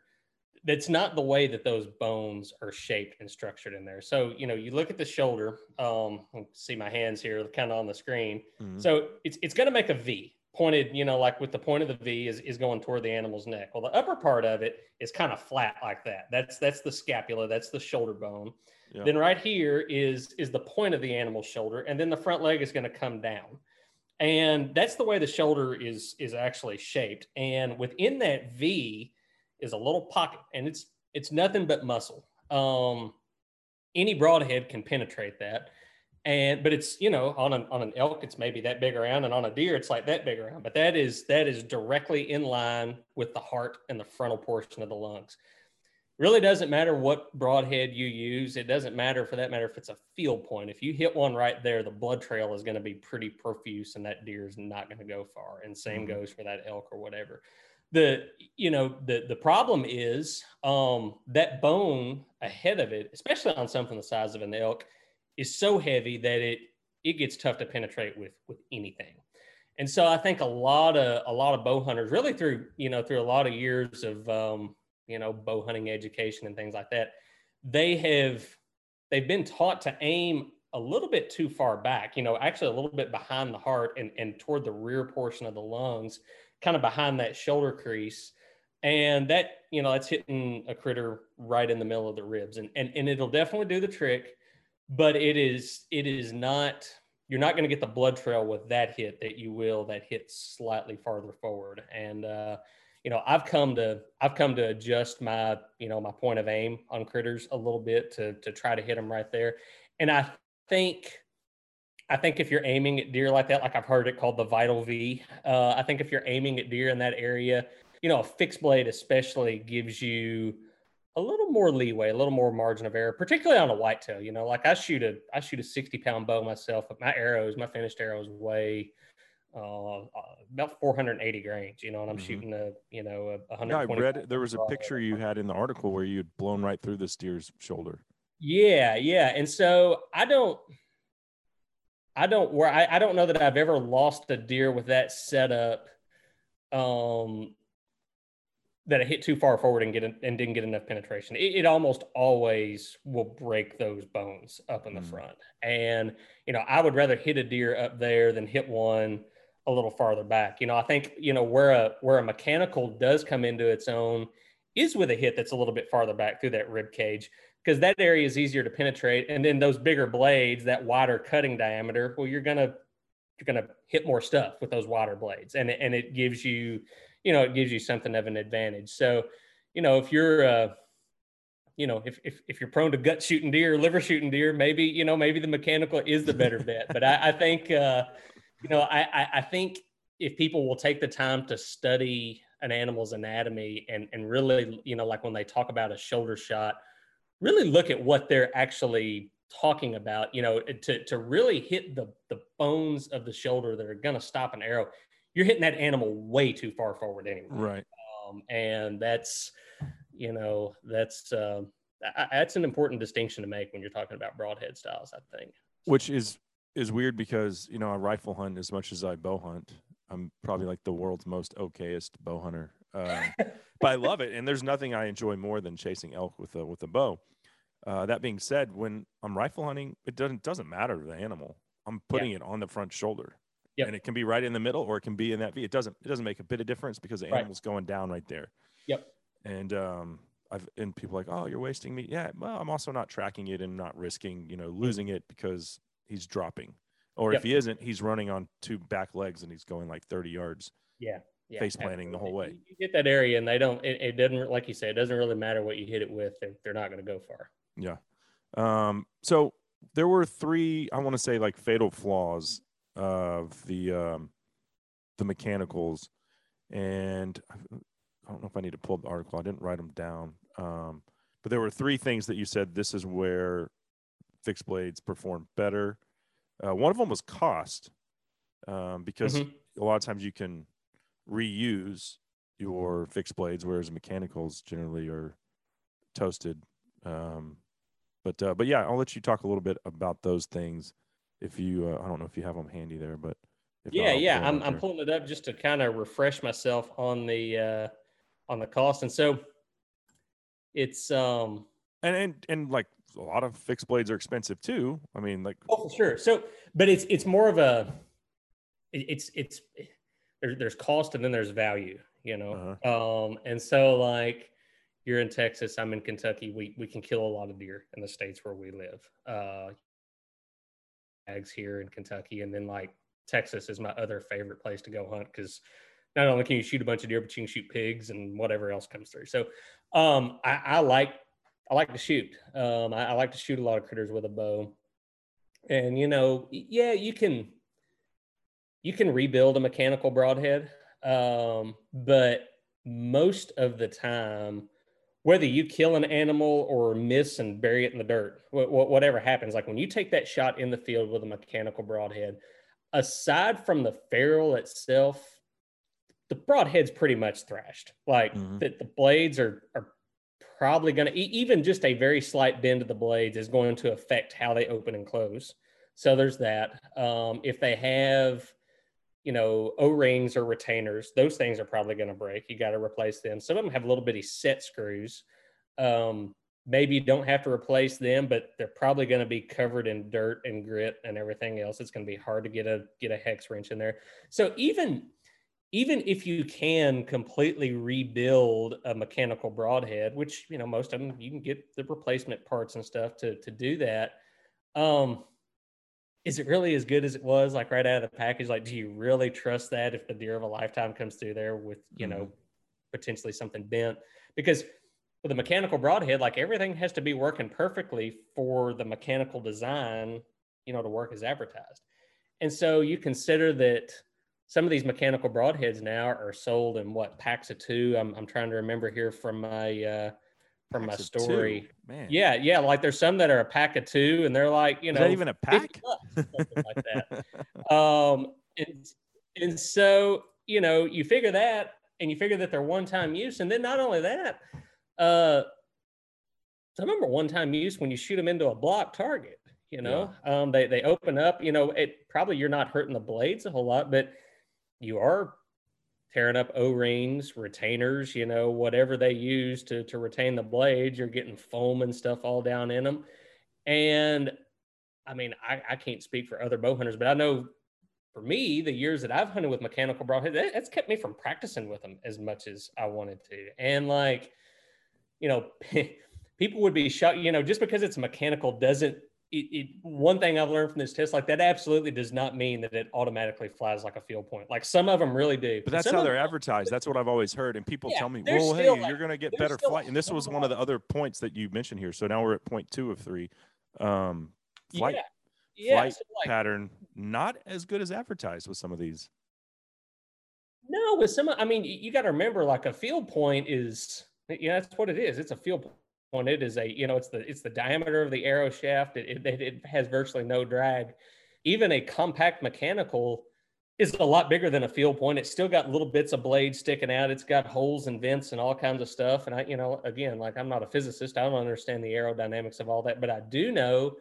that's not the way that those bones are shaped and structured in there. So, you know, you look at the shoulder, um, see my hands here kind of on the screen. Mhm. So it's, it's going to make a V pointed, you know, like with the point of the V is, is going toward the animal's neck. Well, the upper part of it is kind of flat like that. That's, that's the scapula. That's the shoulder bone. Yeah. Then right here is, is the point of the animal's shoulder. And then the front leg is going to come down. And that's the way the shoulder is, is actually shaped. And within that V is a little pocket and it's, it's nothing but muscle. Um, any broadhead can penetrate that. And but it's you know on an on an elk it's maybe that big around and on a deer it's like that big around. But that is that is directly in line with the heart and the frontal portion of the lungs. Really doesn't matter what broadhead you use. It doesn't matter for that matter if it's a field point. If you hit one right there the blood trail is going to be pretty profuse and that deer is not going to go far. And same Mhm. goes for that elk or whatever the you know the the problem is um that bone ahead of it especially on something the size of an elk is so heavy that it it gets tough to penetrate with with anything. And so i think a lot of a lot of bow hunters really through you know through a lot of years of um you know bow hunting education and things like that they have they've been taught to aim a little bit too far back you know actually a little bit behind the heart and and toward the rear portion of the lungs kind of behind that shoulder crease. And that you know that's hitting a critter right in the middle of the ribs. And and, and it'll definitely do the trick but it is it is not you're not going to get the blood trail with that hit that you will that hit slightly farther forward. And uh you know i've come to i've come to adjust my you know my point of aim on critters a little bit to to try to hit them right there. And i think I think if you're aiming at deer like that, like I've heard it called the vital V, uh, I think if you're aiming at deer in that area, you know, a fixed blade especially gives you a little more leeway, a little more margin of error, particularly on a whitetail. You know, like I shoot a I shoot a 60 pound bow myself, but my arrows, my finished arrows weigh uh, uh, about 480 grains. You know, and I'm Mhm. shooting a you know a Yeah, I read it. There was a picture you had in the article where you'd blown right through this deer's shoulder. Yeah, yeah. And so I don't I don't where I, I don't know that I've ever lost a deer with that setup um that it hit too far forward and get and didn't get enough penetration. It, it, almost always will break those bones up in the mm. front. And you know, I would rather hit a deer up there than hit one a little farther back. You know, I think you know where a where a mechanical does come into its own is with a hit that's a little bit farther back through that rib cage because that area is easier to penetrate. And then those bigger blades, that wider cutting diameter, well, you're gonna you're gonna hit more stuff with those wider blades, and and it gives you you know, it gives you something of an advantage. So, you know, if you're, uh, you know, if, if, if you're prone to gut shooting deer, liver shooting deer, maybe, you know, maybe the mechanical is the better bet. But I, I think, uh, you know, I, I think if people will take the time to study an animal's anatomy and, and really, you know, like when they talk about a shoulder shot, really look at what they're actually talking about, you know, to, to really hit the, the bones of the shoulder that are going to stop an arrow you're hitting that animal way too far forward anyway. Right. Um, and that's, you know, that's uh, that's an important distinction to make when you're talking about broadhead styles. I think. Which is is weird because you know I rifle hunt as much as I bow hunt. I'm probably like the world's most okayest bow hunter, um, but I love it. And there's nothing I enjoy more than chasing elk with a with a bow. Uh, that being said, when I'm rifle hunting, it doesn't doesn't matter the animal. I'm putting yeah. it on the front shoulder. Yep. And it can be right in the middle or it can be in that V. It doesn't it doesn't make a bit of difference because the animal's right. going down right there. Yep. And um I've and people like, oh, you're wasting me. Yeah, well, I'm also not tracking it and not risking, you know, losing it because he's dropping. Or yep. if he isn't, he's running on two back legs and he's going like 30 yards. Yeah. Yeah, face planting the whole way. You get that area, and they don't. It, it, doesn't, like you say, it doesn't really matter what you hit it with. They're, they're not going to go far. Yeah. Um. So there were three. I want to say like fatal flaws of the um, the mechanicals, and I don't know if I need to pull up the article. I didn't write them down, um, but there were three things that you said this is where fixed blades perform better. Uh, one of them was cost, um, because mm-hmm. a lot of times you can reuse your fixed blades, whereas mechanicals generally are toasted. Um, but uh, but yeah, I'll let you talk a little bit about those things if you uh, I don't know if you have them handy there, but yeah, not, yeah, I'm I'm pulling it up just to kind of refresh myself on the uh, on the cost, and so it's um and and and like a lot of fixed blades are expensive too. I mean, like oh sure. So, but it's it's more of a it's it's there, there's cost and then there's value, you know. Uh-huh. Um, and so like you're in Texas, I'm in Kentucky. We we can kill a lot of deer in the states where we live. Uh, bags here in Kentucky, and then like Texas is my other favorite place to go hunt because not only can you shoot a bunch of deer, but you can shoot pigs and whatever else comes through. So um, I, I, like I like to shoot. Um, I, I, like to shoot a lot of critters with a bow, and you know, yeah, you can you can rebuild a mechanical broadhead, um, but most of the time whether you kill an animal or miss and bury it in the dirt, whatever happens, like when you take that shot in the field with a mechanical broadhead, aside from the ferrule itself, the broadhead's pretty much thrashed. Like mm-hmm. the, the blades are are probably going to even just a very slight bend of the blades is going to affect how they open and close. So there's that. Um, if they have you know, O rings or retainers, those things are probably going to break. You got to replace them. Some of them have little bitty set screws. Um, maybe you don't have to replace them, but they're probably going to be covered in dirt and grit and everything else. It's going to be hard to get a get a hex wrench in there. So even even if you can completely rebuild a mechanical broadhead, which you know most of them you can get the replacement parts and stuff to to do that. Um, is it really as good as it was like right out of the package? Like, do you really trust that if the deer of a lifetime comes through there with, you mm-hmm. know, potentially something bent? Because with a mechanical broadhead, like everything has to be working perfectly for the mechanical design, you know, to work as advertised. And so you consider that some of these mechanical broadheads now are sold in what packs of two. I'm, I'm trying to remember here from my, uh, from my story. Man. Yeah, yeah. Like there's some that are a pack of two, and they're like, you know, even a pack, like that. Um, and and so you know, you figure that, and you figure that they're one-time use, and then not only that, uh, I remember one-time use when you shoot them into a block target. You know, yeah. um, they they open up. You know, it probably you're not hurting the blades a whole lot, but you are tearing up O-rings, retainers, you know, whatever they use to to retain the blades. You're getting foam and stuff all down in them. And I mean, I, I can't speak for other bow hunters, but I know for me, the years that I've hunted with mechanical broadhead, that, that's kept me from practicing with them as much as I wanted to. And like, you know, people would be shocked, you know, just because it's mechanical doesn't it, it, one thing I've learned from this test, like that absolutely does not mean that it automatically flies like a field point. Like some of them really do. But that's some how they're advertised. That's what I've always heard. And people Yeah, tell me, well, hey, like- you're going to get better flight. And this was one of the other points that you mentioned here. So now we're at point two of three. Um, flight Yeah. Yeah. flight so, like, pattern, not as good as advertised with some of these. No, with some, I mean, you, you got to remember, like a field point is, yeah, that's what it is. It's a field point. Point it is a, you know, it's the it's the diameter of the arrow shaft. It, it, it has virtually no drag. Even a compact mechanical is a lot bigger than a field point. It's still got little bits of blade sticking out. It's got holes and vents and all kinds of stuff. And I, you know, again, like I'm not a physicist. I don't understand the aerodynamics of all that, but I do know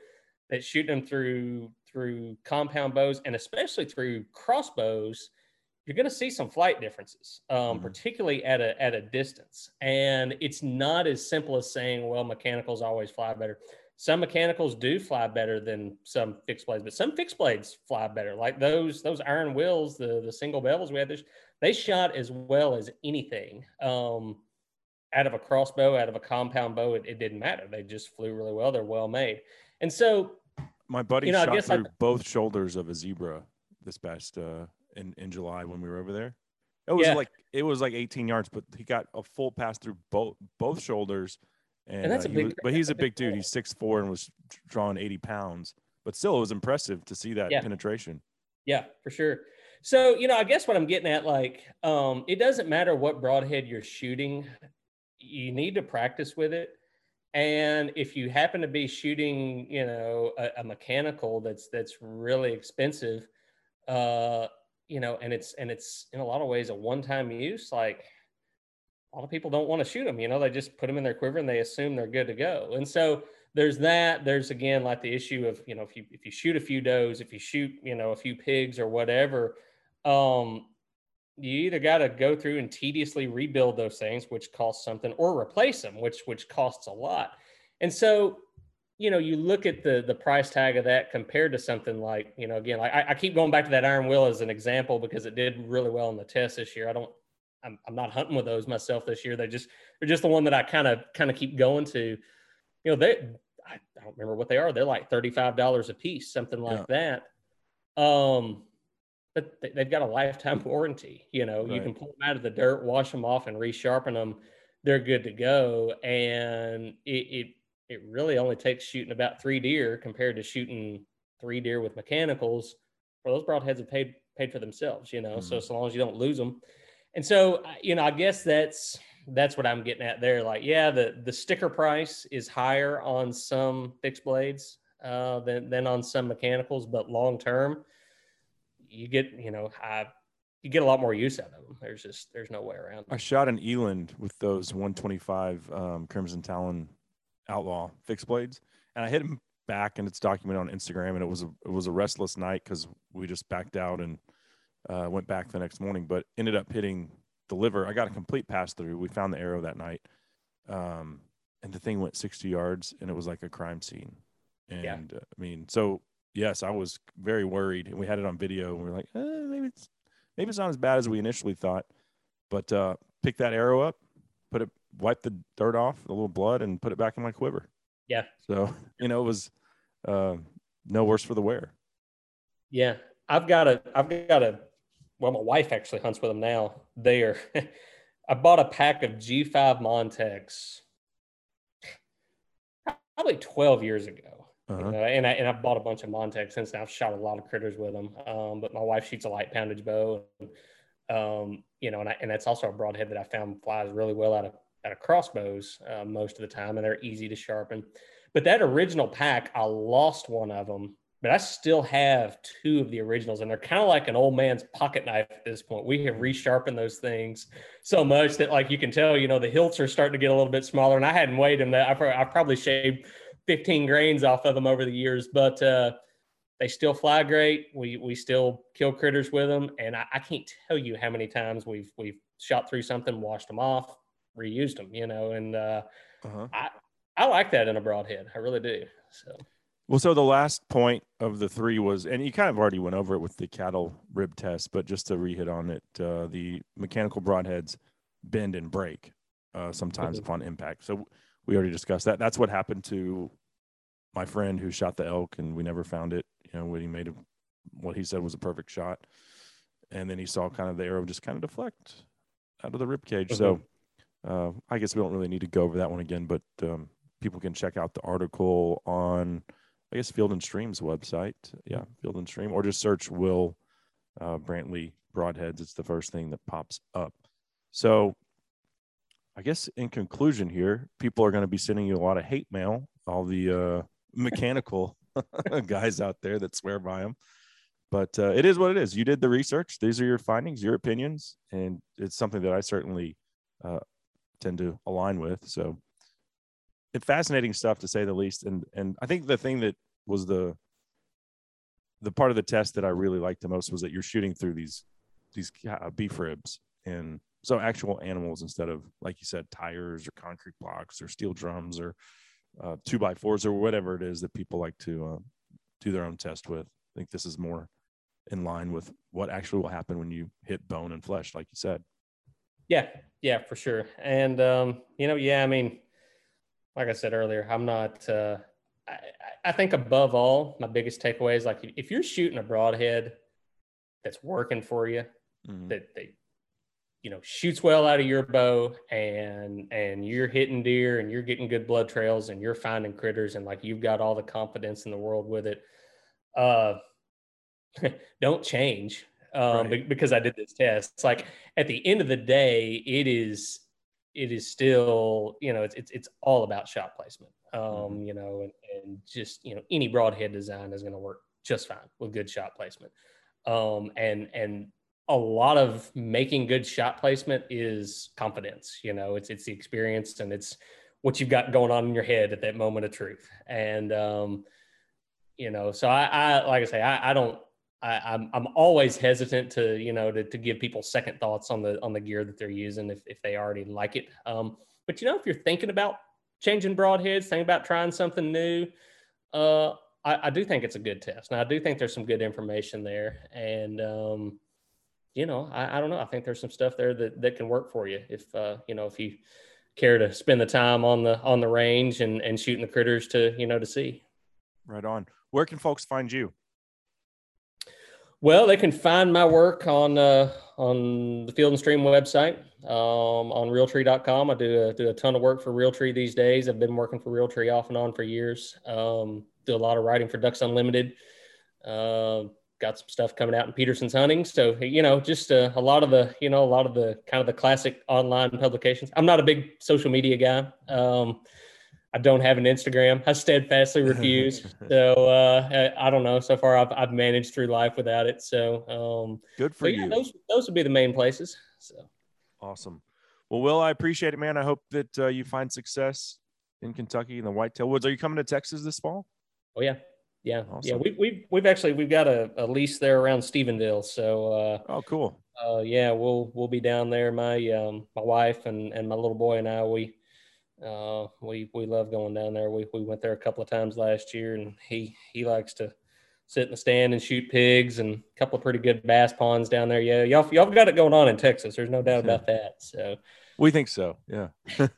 that shooting them through through compound bows and especially through crossbows you're going to see some flight differences, um, Mhm. particularly at a at a distance. And it's not as simple as saying, well, mechanicals always fly better. Some mechanicals do fly better than some fixed blades, but some fixed blades fly better. Like those those Iron Wills, the the single bevels we had, this, they shot as well as anything. Um, out of a crossbow, out of a compound bow, it, it didn't matter. They just flew really well. They're well made. And so My buddy You know, shot guess I- through both shoulders of a zebra this past uh, in in July when we were over there. It was Yeah. like it was like 18 yards, but he got a full pass through both both shoulders. And, that's uh, a he big- was- but he's a big big dude. He's six four and was drawing 80 pounds. But still, it was impressive to see that Yeah. penetration. Yeah, for sure. So, you know, I guess what I'm getting at, like, um, it doesn't matter what broadhead you're shooting, you need to practice with it. And if you happen to be shooting, you know, a, a mechanical that's that's really expensive, uh, you know, and it's and it's in a lot of ways a one-time use, like a lot of people don't want to shoot them, you know, they just put them in their quiver and they assume they're good to go. And so there's that. There's again like the issue of, you know, if you if you shoot a few does, if you shoot, you know, a few pigs or whatever, um, you either got to go through and tediously rebuild those things, which costs something, or replace them, which which costs a lot. And so, you know, you look at the the price tag of that compared to something like, you know, again, like I, I keep going back to that Iron Will as an example because it did really well in the test this year. I don't, I'm, I'm not hunting with those myself this year. They're just they're just the one that I kind of kind of keep going to. You know, they I, I don't remember what they are. They're like thirty five dollars a piece, something like that. Um, but they- they've got a lifetime warranty. You know, you can pull them out of the dirt, wash them off, and resharpen them. They're good to go. And it, it it really only takes shooting about three deer compared to shooting three deer with mechanicals. Well, those broadheads have paid paid for themselves. You know, so Mhm. so long as you don't lose them. And so, you know, I guess that's that's what I'm getting at there. Like, yeah, the the sticker price is higher on some fixed blades uh, than than on some mechanicals, but long term, you get you know, I you get a lot more use out of them. There's just there's no way around. It. I shot an eland with those 125 um, Crimson Talon Outlaw fixed blades, and I hit him back, and it's documented on Instagram. And it was a it was a restless night because we just backed out and uh, went back the next morning, but ended up hitting the liver. I got a complete pass through. We found the arrow that night, um, and the thing went 60 yards, and it was like a crime scene. And Yeah. uh, I mean, so yes, I was very worried, and we had it on video, and we are like, eh, maybe it's maybe it's not as bad as we initially thought. But uh, pick that arrow up, put it, wipe the dirt off, the little blood, and put it back in my quiver. Yeah. So you know, it was uh, no worse for the wear. Yeah, I've got a I've got a well, my wife actually hunts with them now. They are. I bought a pack of G5 Montecs probably 12 years ago. Uh-huh. know, and I and I've bought a bunch of Montecs since. then. I've shot a lot of critters with them. Um, but my wife shoots a light poundage bow, and, um, you know, and I, and that's also a broadhead that I found flies really well out of out of crossbows uh, most of the time, and they're easy to sharpen. But that original pack, I lost one of them, but I still have two of the originals, and they're kind of like an old man's pocket knife at this point. We have resharpened those things so much that, like, you can tell, you know, the hilts are starting to get a little bit smaller, and I hadn't weighed them. That I, I probably shaved 15 grains off of them over the years, but uh, they still fly great. We we still kill critters with them, and I, I can't tell you how many times we've we've shot through something, washed them off, reused them. You know, and uh, Uh-huh. I I like that in a broadhead. I really do. So Well, so the last point of the three was, and you kind of already went over it with the cattle rib test, but just to re-hit on it, uh, the mechanical broadheads bend and break uh, sometimes Mhm. upon impact. So we already discussed that. That's what happened to my friend who shot the elk, and we never found it. You know, when he made a, what he said was a perfect shot, and then he saw kind of the arrow just kind of deflect out of the rib cage. So uh, I guess we don't really need to go over that one again, but um, people can check out the article on I guess Field and Stream's website. Yeah, Field and Stream, or just search Will uh, Brantley Broadheads. It's the first thing that pops up. So, I guess in conclusion, here, people are going to be sending you a lot of hate mail. All the uh, mechanical guys out there that swear by them. But uh, it is what it is. You did the research. These are your findings, your opinions, and it's something that I certainly uh, tend to align with. So, it fascinating stuff to say the least. And and I think the thing that was the the part of the test that I really liked the most was that you're shooting through these these uh, beef ribs and so actual animals instead of like you said tires or concrete blocks or steel drums or uh, two by fours or whatever it is that people like to uh, do their own test with. I think this is more in line with what actually will happen when you hit bone and flesh, like you said. Yeah, yeah, for sure. And um, you know, yeah, I mean, like I said earlier, I'm not. Uh, I, I- think above all, my biggest takeaway is like if you're shooting a broadhead that's working for you, Mhm. that that you know shoots well out of your bow, and and you're hitting deer, and you're getting good blood trails, and you're finding critters, and like you've got all the confidence in the world with it. Uh, don't change um, Right. because I did this test. It's like at the end of the day, it is it is still you know it's it's, it's all about shot placement. Um, You know, and, and just you know any broadhead design is going to work just fine with good shot placement. Um, and and a lot of making good shot placement is confidence. You know, it's it's the experience and it's what you've got going on in your head at that moment of truth. And um, you know, so I, I like I say, I, I don't I, I'm I'm always hesitant to you know to, to give people second thoughts on the on the gear that they're using if, if they already like it. Um, but you know if you're thinking about changing broadheads, thinking about trying something new, uh, I, I do think it's a good test. Now I do think there's some good information there, and um, you know I, I don't know. I think there's some stuff there that that can work for you if uh, you know if you care to spend the time on the on the range and and shooting the critters to you know to see. Right on. Where can folks find you? Well, they can find my work on uh, on the Field and Stream website um, on Realtree.com. I do a, do a ton of work for Realtree these days. I've been working for Realtree off and on for years. Um, do a lot of writing for Ducks Unlimited. Uh, got some stuff coming out in Petersen's Hunting. So you know, just uh, a lot of the you know a lot of the kind of the classic online publications. I'm not a big social media guy. Um, I don't have an Instagram. I steadfastly refuse. so uh, I, I don't know. So far, I've, I've managed through life without it. So, um, Good for yeah, you. those those would be the main places. So Awesome. Well, Will, I appreciate it, man. I hope that uh, you find success in Kentucky in the Whitetail Woods. Are you coming to Texas this fall? oh yeah, yeah, yeah. Awesome. We, we've we've actually we've got a, a lease there around Stephenville. So uh, Oh, cool. uh, yeah, we'll we'll be down there. My um, my wife and, and my little boy and I we uh, we we love going down there. We we went there a couple of times last year, and he he likes to sit in the stand and shoot pigs and a couple of pretty good bass ponds down there. Yeah, y'all y'all got it going on in Texas. There's no doubt about that. So We think so. Yeah.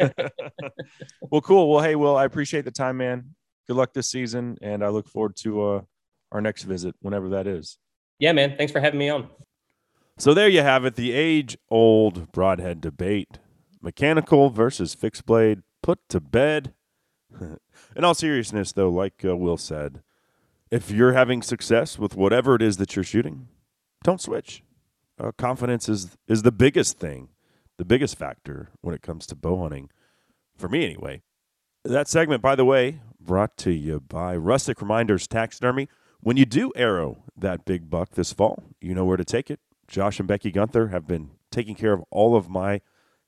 well, cool. Well, hey, Will, I appreciate the time, man. Good luck this season, and I look forward to uh, our next visit, whenever that is. yeah, man, thanks for having me on. So there you have it, the age-old broadhead debate: mechanical versus fixed blade, put to bed. In all seriousness, though, like uh, Will said, if you're having success with whatever it is that you're shooting, don't switch. Uh, confidence is is the biggest thing, the biggest factor when it comes to bow hunting, for me anyway. That segment, by the way, brought to you by Rustic Reminders Taxidermy. When you do arrow that big buck this fall, you know where to take it. Josh and Becky Gunther have been taking care of all of my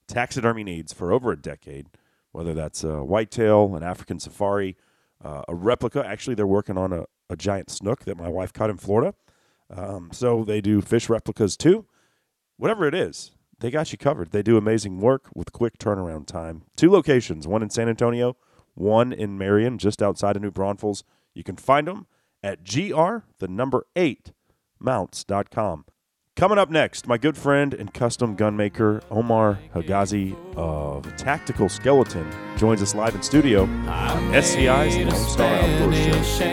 taxidermy needs for over a decade, whether that's a whitetail, an African safari, uh, a replica. Actually, they're working on a, a giant snook that my wife caught in Florida. Um, so they do fish replicas too. Whatever it is, they got you covered. They do amazing work with quick turnaround time. Two locations, one in San Antonio, one in Marion, just outside of New Braunfels. You can find them at gr, the number eight, mounts.com. Coming up next, my good friend and custom gunmaker Omar Hagazi of Tactical Skeleton joins us live in studio. SCI's Lone Star Outdoor Show.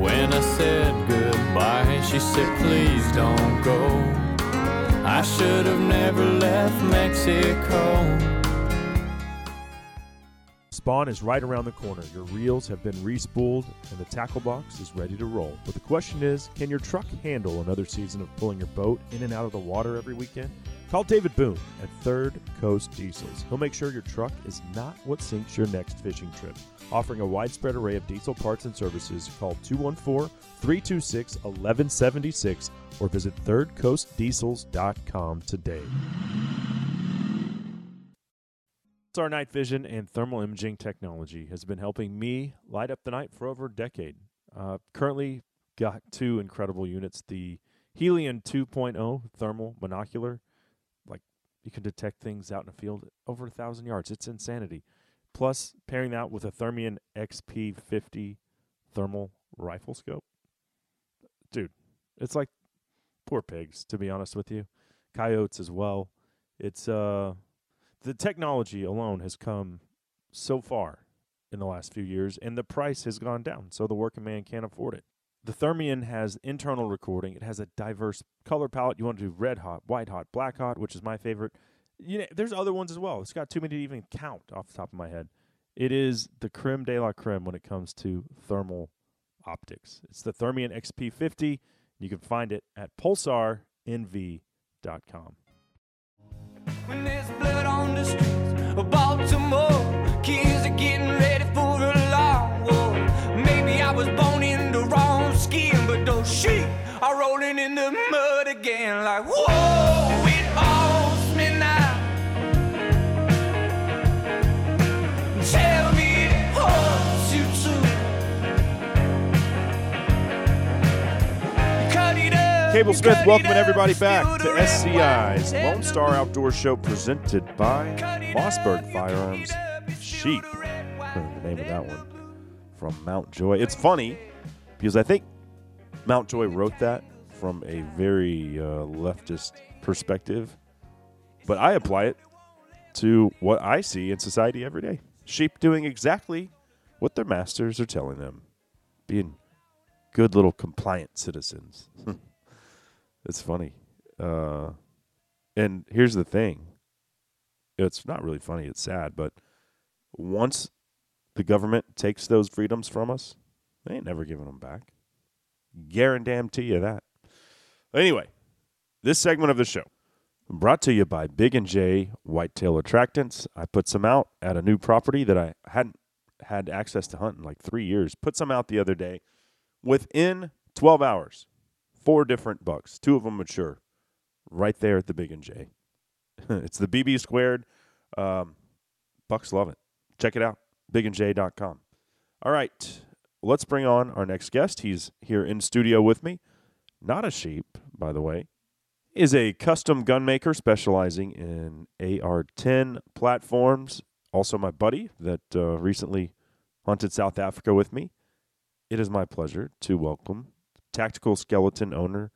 When I said goodbye, she said, please don't go. I should have never left Mexico. Spawn is right around the corner. Your reels have been respooled and the tackle box is ready to roll. But the question is can your truck handle another season of pulling your boat in and out of the water every weekend? Call David Boone at Third Coast Diesels. He'll make sure your truck is not what sinks your next fishing trip. Offering a widespread array of diesel parts and services, call 214 326 1176 or visit thirdcoastdiesels.com today. Our night vision and thermal imaging technology has been helping me light up the night for over a decade. Uh, currently, got two incredible units: the Helion 2.0 thermal monocular, like you can detect things out in the field over a thousand yards. It's insanity. Plus, pairing that with a Thermion XP50 thermal rifle scope, dude, it's like poor pigs. To be honest with you, coyotes as well. It's uh the technology alone has come so far in the last few years, and the price has gone down, so the working man can't afford it. The Thermion has internal recording. It has a diverse color palette. You want to do red hot, white hot, black hot, which is my favorite. You know, there's other ones as well. It's got too many to even count off the top of my head. It is the creme de la creme when it comes to thermal optics. It's the Thermion XP50. You can find it at pulsarnv.com. rolling in the wrong skin, but those shit. I rollin' in the mud again. Like, whoa, Cable Smith welcoming everybody back to SCI's Lone Star Outdoor Show presented by Mossberg Firearms cut it up, you Sheep. the the name of that one from Mount Joy. It's funny because I think Mount Joy wrote that from a very uh, leftist perspective, but I apply it to what I see in society every day. Sheep doing exactly what their masters are telling them, being good little compliant citizens. it's funny. Uh, and here's the thing it's not really funny, it's sad, but once the government takes those freedoms from us, they ain't never giving them back. Guarantee you that. Anyway, this segment of the show brought to you by Big and J Whitetail Attractants. I put some out at a new property that I hadn't had access to hunt in like three years. Put some out the other day. Within 12 hours, four different bucks, two of them mature, right there at the Big and J. it's the BB squared. Um, bucks love it. Check it out bigandj.com. All right, let's bring on our next guest. He's here in studio with me. Not a sheep, by the way. Is a custom gun maker specializing in AR-10 platforms. Also, my buddy that uh, recently hunted South Africa with me. It is my pleasure to welcome Tactical Skeleton owner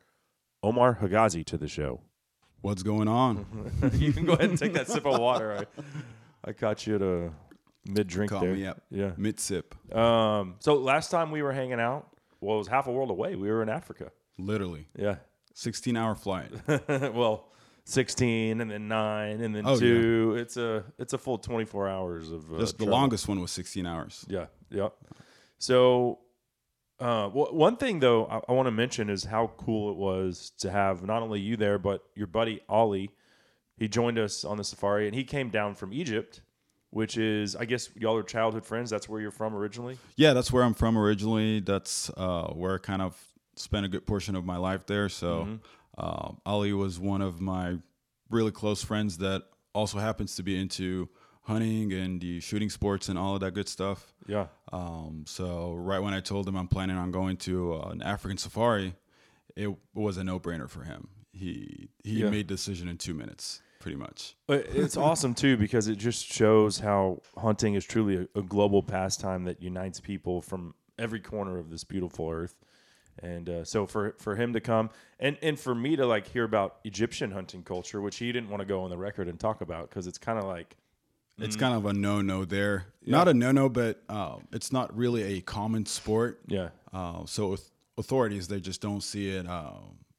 Omar Hagazi to the show. What's going on? you can go ahead and take that sip of water. I, I caught you at a mid drink Call there. me up. Yeah. Mid sip. Um, so last time we were hanging out, well, it was half a world away. We were in Africa. Literally. Yeah. 16 hour flight. well, sixteen and then nine and then Oh, two. It's a it's a full twenty four hours of uh, Just the travel. longest one was 16 hours. Yeah. Yep. So, uh, w- one thing though I, I want to mention is how cool it was to have not only you there but your buddy Ali. He joined us on the safari and he came down from Egypt, which is I guess y'all are childhood friends. That's where you're from originally. Yeah, that's where I'm from originally. That's uh, where I kind of spent a good portion of my life there. So, Mm-hmm. uh, Ali was one of my really close friends that also happens to be into hunting and the shooting sports and all of that good stuff. Yeah. Um, so right when I told him I'm planning on going to uh, an African safari, it was a no-brainer for him. He he Yeah. made decision in two minutes, pretty much. But it's awesome too because it just shows how hunting is truly a, a global pastime that unites people from every corner of this beautiful earth. And uh, so for for him to come and and for me to like hear about Egyptian hunting culture, which he didn't want to go on the record and talk about because it's kind of like It's Mm. kind of a no-no there. Not a no-no, but uh, it's not really a common sport. yeah Uh, so authorities they just don't see it uh,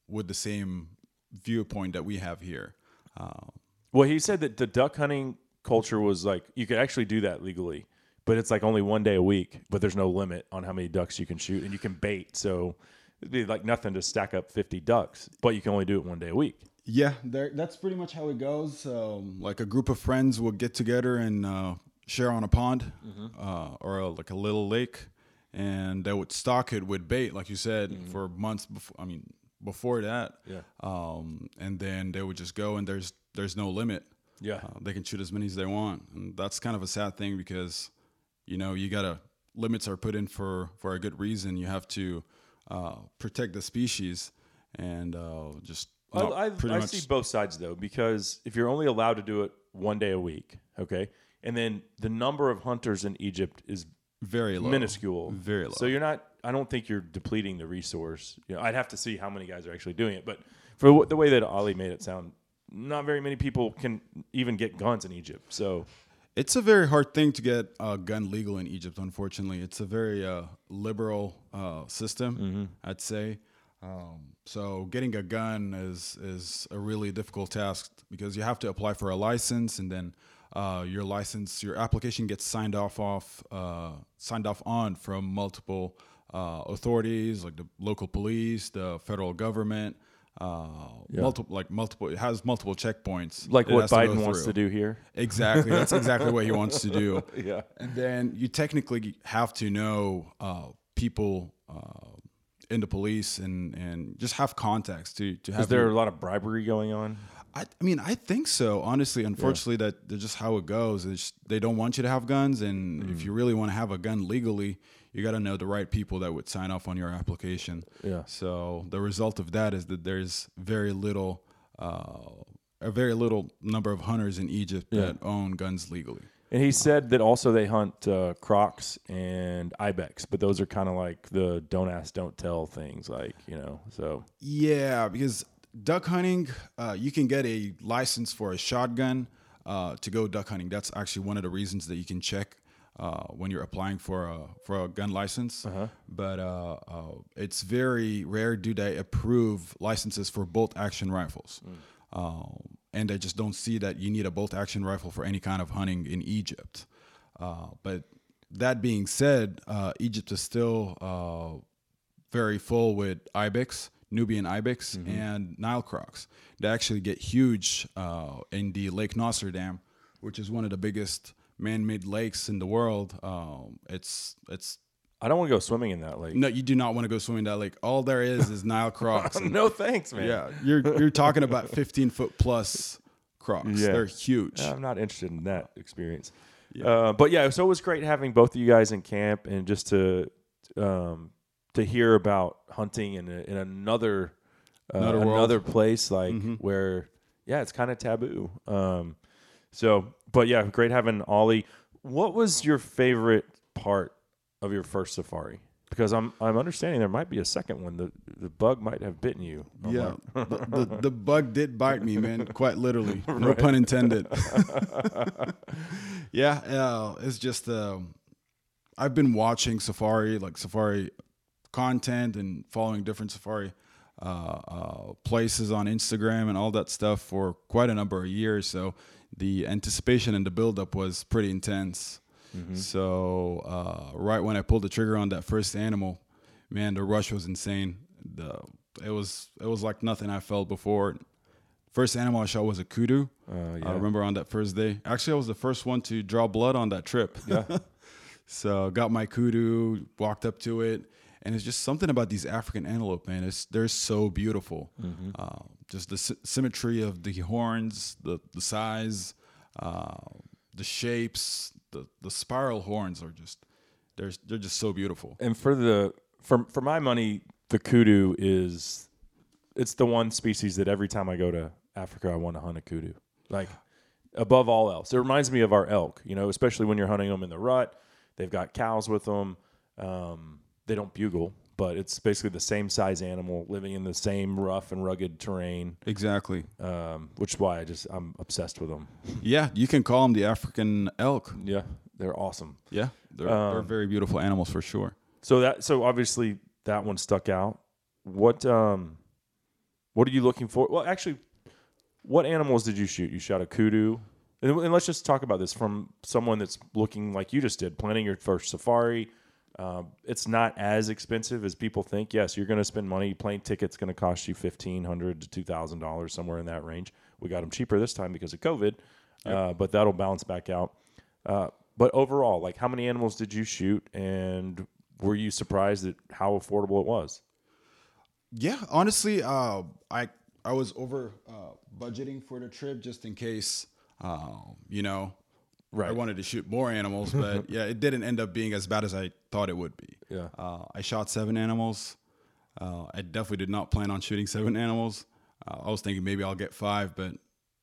with the same viewpoint that we have here. Uh, Well, he said that the duck hunting culture was like you could actually do that legally, but it's like only one day a week. But there's no limit on how many ducks you can shoot, and you can bait. So it'd be like nothing to stack up 50 ducks, but you can only do it one day a week. Yeah, there, that's pretty much how it goes. Um, like a group of friends will get together and uh, share on a pond uh, or a, like a little lake, and they would stock it with bait, like you said, for months before. I mean, before that. Yeah. Um, and then they would just go, and there's there's no limit. Yeah. Uh, they can shoot as many as they want, and that's kind of a sad thing because, you know, you gotta limits are put in for for a good reason. You have to uh, protect the species, and uh, I, I, see both sides though, because if you're only allowed to do it one day a week, okay, and then the number of hunters in Egypt is very low, minuscule, very low. So you're not. I don't think you're depleting the resource. You know, I'd have to see how many guys are actually doing it, but for the way that Ali made it sound, not very many people can even get guns in Egypt. So It's a very hard thing to get a gun legal in Egypt. Unfortunately, it's a very uh, liberal uh, system. Mm-hmm. I'd say. Um, so getting a gun is is a really difficult task because you have to apply for a license and then uh, your license, your application gets signed off off uh, signed off on from multiple uh, authorities like the local police, the federal government. Uh, multiple like multiple it has multiple checkpoints like it what has to Biden wants to do here. Exactly. That's exactly what he wants to do. Yeah. And then you technically have to know uh, people in the police and, and just have contacts to, to have. Is there your- a lot of bribery going on? I, I mean, I think so. Honestly, unfortunately, that that's just how it goes. It's, they don't want you to have guns, and Mm. if you really want to have a gun legally, you got to know the right people that would sign off on your application. Yeah. So the result of that is that there's very little, uh, a very little number of hunters in Egypt that own guns legally. And he said that also they hunt uh, crocs and ibex, but those are kind of like the don't ask, don't tell things, like you know. So Yeah, because duck hunting, uh, you can get a license for a shotgun uh, to go duck hunting. That's actually one of the reasons that you can check uh, when you're applying for a for a gun license. But uh, uh, it's very rare do they approve licenses for bolt action rifles. Um, and I just don't see that you need a bolt action rifle for any kind of hunting in Egypt. Uh, but that being said, uh, Egypt is still uh, very full with ibex, Nubian ibex, and Nile crocs. They actually get huge uh, in the Lake Nasser Dam, which is one of the biggest man-made lakes in the world. Um, it's it's I don't want to go swimming in that lake. no, you do not want to go swimming in that lake. All there is is Nile crocs. and- no thanks, man. yeah, you're you're talking about 15 foot plus crocs. Yeah. They're huge. I'm not interested in that experience. Uh, but yeah, so it was great having both of you guys in camp and just to um, to hear about hunting in, a, in another uh, Another another, world. place like where yeah, it's kind of taboo. Um, so, but yeah, great having Ali. What was your favorite part of your first safari? Because I'm I'm understanding there might be a second one. The the bug might have bitten you. I'm Yeah, like- the, the, the bug did bite me, man. Quite literally, no pun intended. yeah, uh, it's just um, I've been watching safari, like safari content, and following different safari uh, uh, places on Instagram and all that stuff for quite a number of years. So the anticipation and the buildup was pretty intense. So uh, right when I pulled the trigger on that first animal, man, the rush was insane. The it was it was like nothing I felt before. First animal I shot was a kudu. I remember on that first day. Actually, I was the first one to draw blood on that trip. Yeah. so got my kudu, walked up to it, and it's just something about these African antelope, man. It's they're so beautiful. Uh, just the sy- symmetry of the horns, the the size, uh, the shapes, the the spiral horns are just they're they're just so beautiful. And for the for for my money, the kudu is it's the one species that every time I go to Africa, I want to hunt a kudu. Like above all else, it reminds me of our elk. You know, especially when you're hunting them in the rut. They've got cows with them. Um, they don't bugle, but it's basically the same size animal living in the same rough and rugged terrain. Exactly. Um, which is why I just I'm obsessed with them. Yeah, you can call them the African elk. Yeah, they're awesome. Yeah, they're, they're Um, very beautiful animals for sure. So that so obviously that one stuck out. What um what are you looking for? Well, actually, what animals did you shoot? You shot a kudu. And, and let's just talk about this from someone that's looking like you just did, planning your first safari. Um, it's not as expensive as people think. Yes, you're going to spend money. Plane ticket's going to cost you fifteen hundred to two thousand dollars, somewhere in that range. We got them cheaper this time because of COVID, uh, but that'll balance back out. Uh, but overall, like, how many animals did you shoot, and were you surprised at how affordable it was? Yeah, honestly, uh, I I was over uh, budgeting for the trip just in case, uh, you know, I wanted to shoot more animals, but yeah, it didn't end up being as bad as I thought it would be. Yeah. uh, I shot seven animals. Uh, I definitely did not plan on shooting seven animals. Uh, I was thinking maybe I'll get five, but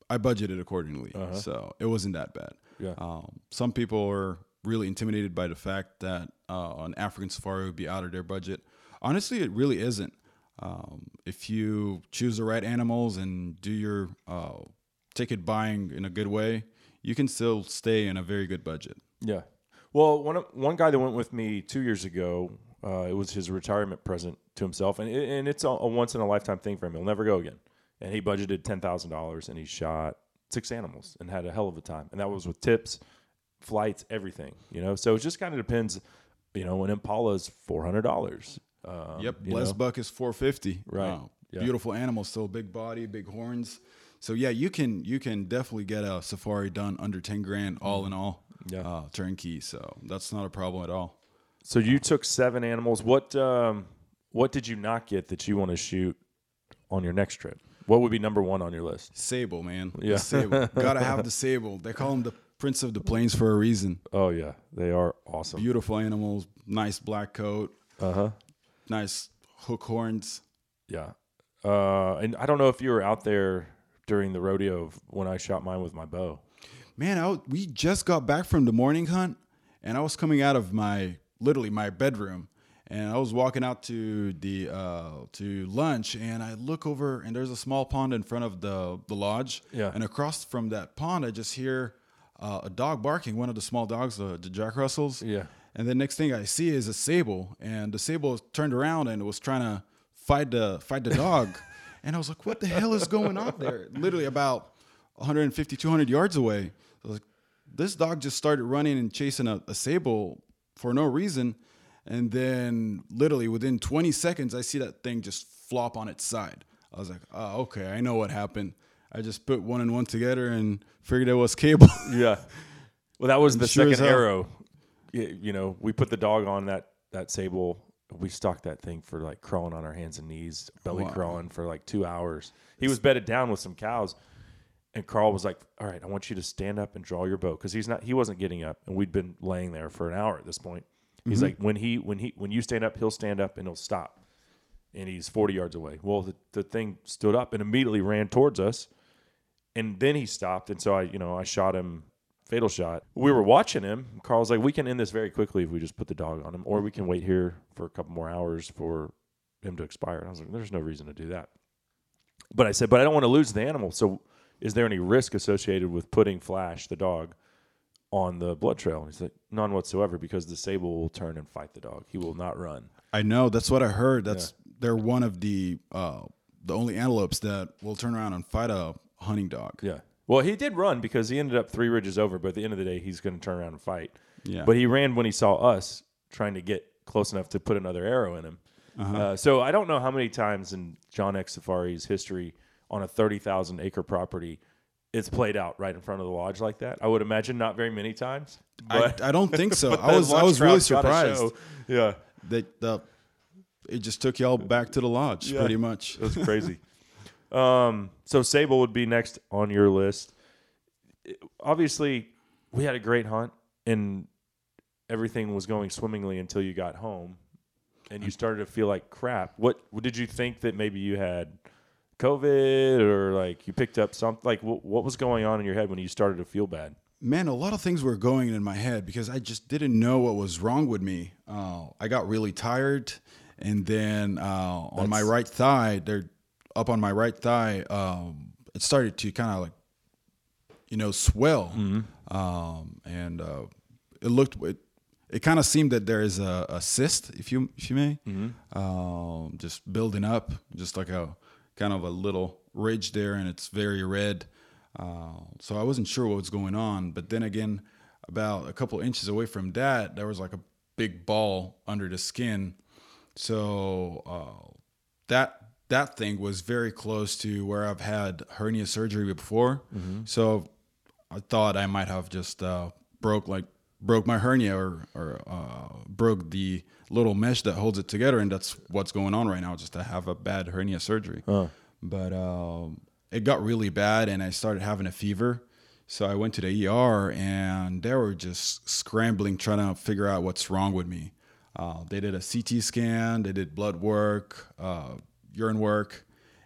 I budgeted accordingly, so it wasn't that bad. Yeah. Um, some people are really intimidated by the fact that uh, an African safari would be out of their budget. Honestly, it really isn't. Um, if you choose the right animals and do your uh, ticket buying in a good way, you can still stay in a very good budget. Yeah. Well, one one guy that went with me two years ago, uh, it was his retirement present to himself, and it, and it's a, a once in a lifetime thing for him. He'll never go again. And he budgeted ten thousand dollars, and he shot six animals and had a hell of a time. And that was with tips, flights, everything. You know, so it just kind of depends. You know, an is four hundred dollars. Um, Yep, blessed know? buck is 450. Right. Wow. Yeah. Beautiful animal, still big body, big horns. So yeah, you can you can definitely get a safari done under 10 grand all in all. Yeah. Uh, turnkey. So that's not a problem at all. So you took seven animals. What um, what did you not get that you want to shoot on your next trip? What would be number one on your list? Sable, man. Yeah. Sable. Gotta have the sable. They call him the prince of the plains for a reason. Oh yeah, they are awesome. Beautiful animals, nice black coat, Uh huh. nice hook horns. Yeah. Uh, and I don't know if you were out there during the rodeo of when I shot mine with my bow. Man, I we just got back from the morning hunt, and I was coming out of my literally my bedroom, and I was walking out to the uh, to lunch, and I look over, and there's a small pond in front of the the lodge, Yeah. and across from that pond, I just hear uh, a dog barking, one of the small dogs, the, the Jack Russells, Yeah. and the next thing I see is a sable, and the sable turned around and was trying to fight the fight the dog, and I was like, "What the hell is going on there?" Literally about 150, 200 yards away. I was like, "This dog just started running and chasing a, a sable for no reason," and then literally within 20 seconds, I see that thing just flop on its side. I was like, "Oh, okay, I know what happened." I just put one and one together and figured it was Cable. Yeah. Well, that was the Sure second arrow. You know, we put the dog on that that sable. We stalked that thing for like crawling on our hands and knees, belly Wow. crawling for like two hours. He was bedded down with some cows, and Carl was like, "All right, I want you to stand up and draw your bow," because he's not. He wasn't getting up, and we'd been laying there for an hour at this point. He's like, "When he when he when you stand up, he'll stand up and he'll stop." And he's forty yards away. Well, the, the thing stood up and immediately ran towards us and then he stopped and so i you know i shot him fatal shot. We were watching him. Carl's like we can end this very quickly if we just put the dog on him or we can wait here for a couple more hours for him to expire. And i was like there's no reason to do that. But i said but i don't want to lose the animal. So is there any risk associated with putting flash the dog on the blood trail? And he's like none whatsoever because the sable will turn and fight the dog. He will not run. I know. That's what I heard. That's they're one of the uh, the only antelopes that will turn around and fight a hunting dog. Yeah. Well, he did run because he ended up three ridges over, but at the end of the day, he's going to turn around and fight. Yeah. But he ran when he saw us trying to get close enough to put another arrow in him. Uh-huh. uh so I don't know how many times in John X Safari's history on a 30,000 acre property it's played out right in front of the lodge like that. I would imagine not very many times. I, But, I don't think so. I was I was really surprised. Yeah. that the it just took y'all back to the lodge Yeah. pretty much. It was crazy. um, so Sable would be next on your list. Obviously, we had a great hunt and everything was going swimmingly until you got home and you started to feel like crap. What, what did you think that maybe you had COVID or like you picked up something? Like what, what was going on in your head when you started to feel bad? Man, a lot of things were going in my head because I just didn't know what was wrong with me. Uh, I got really tired, and then uh, on my right thigh, there, up on my right thigh, um, it started to kind of like, you know, swell, um, and uh, it looked it. It kind of seemed that there is a, a cyst, if you if you may, um, just building up, just like a kind of a little ridge there, and it's very red. Uh, so I wasn't sure what was going on. But then again, about a couple inches away from that, there was like a big ball under the skin. So uh, that that thing was very close to where I've had hernia surgery before. So I thought I might have just uh, broke like broke my hernia or or uh, broke the little mesh that holds it together, and that's what's going on right now. Just to have a bad hernia surgery. But um, it got really bad, and I started having a fever. So I went to the ER, and they were just scrambling trying to figure out what's wrong with me. Uh, they did a CT scan, they did blood work, uh, urine work,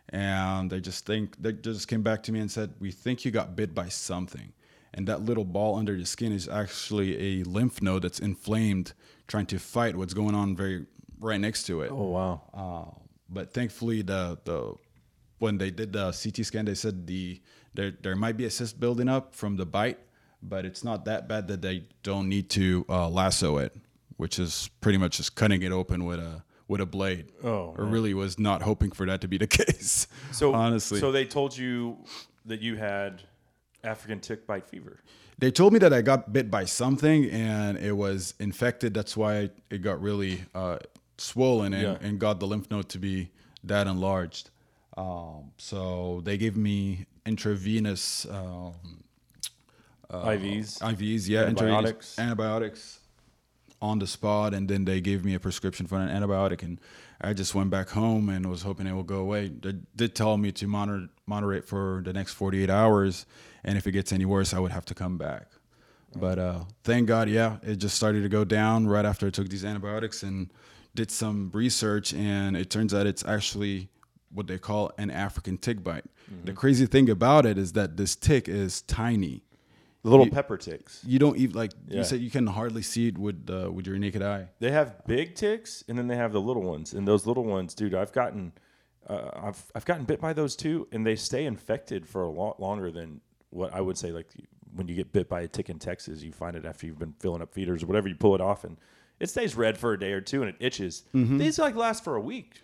and they just think they just came back to me and said, "We think you got bit by something." And that little ball under the skin is actually a lymph node that's inflamed, trying to fight what's going on very right next to it. Oh, wow. Uh, but thankfully, the the when they did the CT scan, they said the there there might be a cyst building up from the bite, but it's not that bad that they don't need to uh, lasso it, which is pretty much just cutting it open with a with a blade. Oh, I man. really was not hoping for that to be the case. So honestly, so they told you that you had African tick bite fever. they told me that I got bit by something and it was infected. That's why it got really uh, swollen and, Yeah. and got the lymph node to be that enlarged. Um, so they gave me intravenous um, IVs. IVs, yeah, intravenous Antibiotics. antibiotics on the spot, and then they gave me a prescription for an antibiotic, and I just went back home and was hoping it would go away. They did tell me to monitor it for the next 48 hours, and if it gets any worse, I would have to come back. But uh, thank God, yeah, it just started to go down right after I took these antibiotics and did some research, and it turns out it's actually what they call an African tick bite. The crazy thing about it is that this tick is tiny The little You- pepper ticks. you don't even like Yeah. you said you can hardly see it with uh, with your naked eye. They have big ticks, and then they have the little ones. And those little ones, dude, I've gotten, uh, I've I've gotten bit by those too, and they stay infected for a lot longer than what I would say. Like when you get bit by a tick in Texas, you find it after you've been filling up feeders or whatever. You pull it off, and it stays red for a day or two, and it itches. These like last for a week.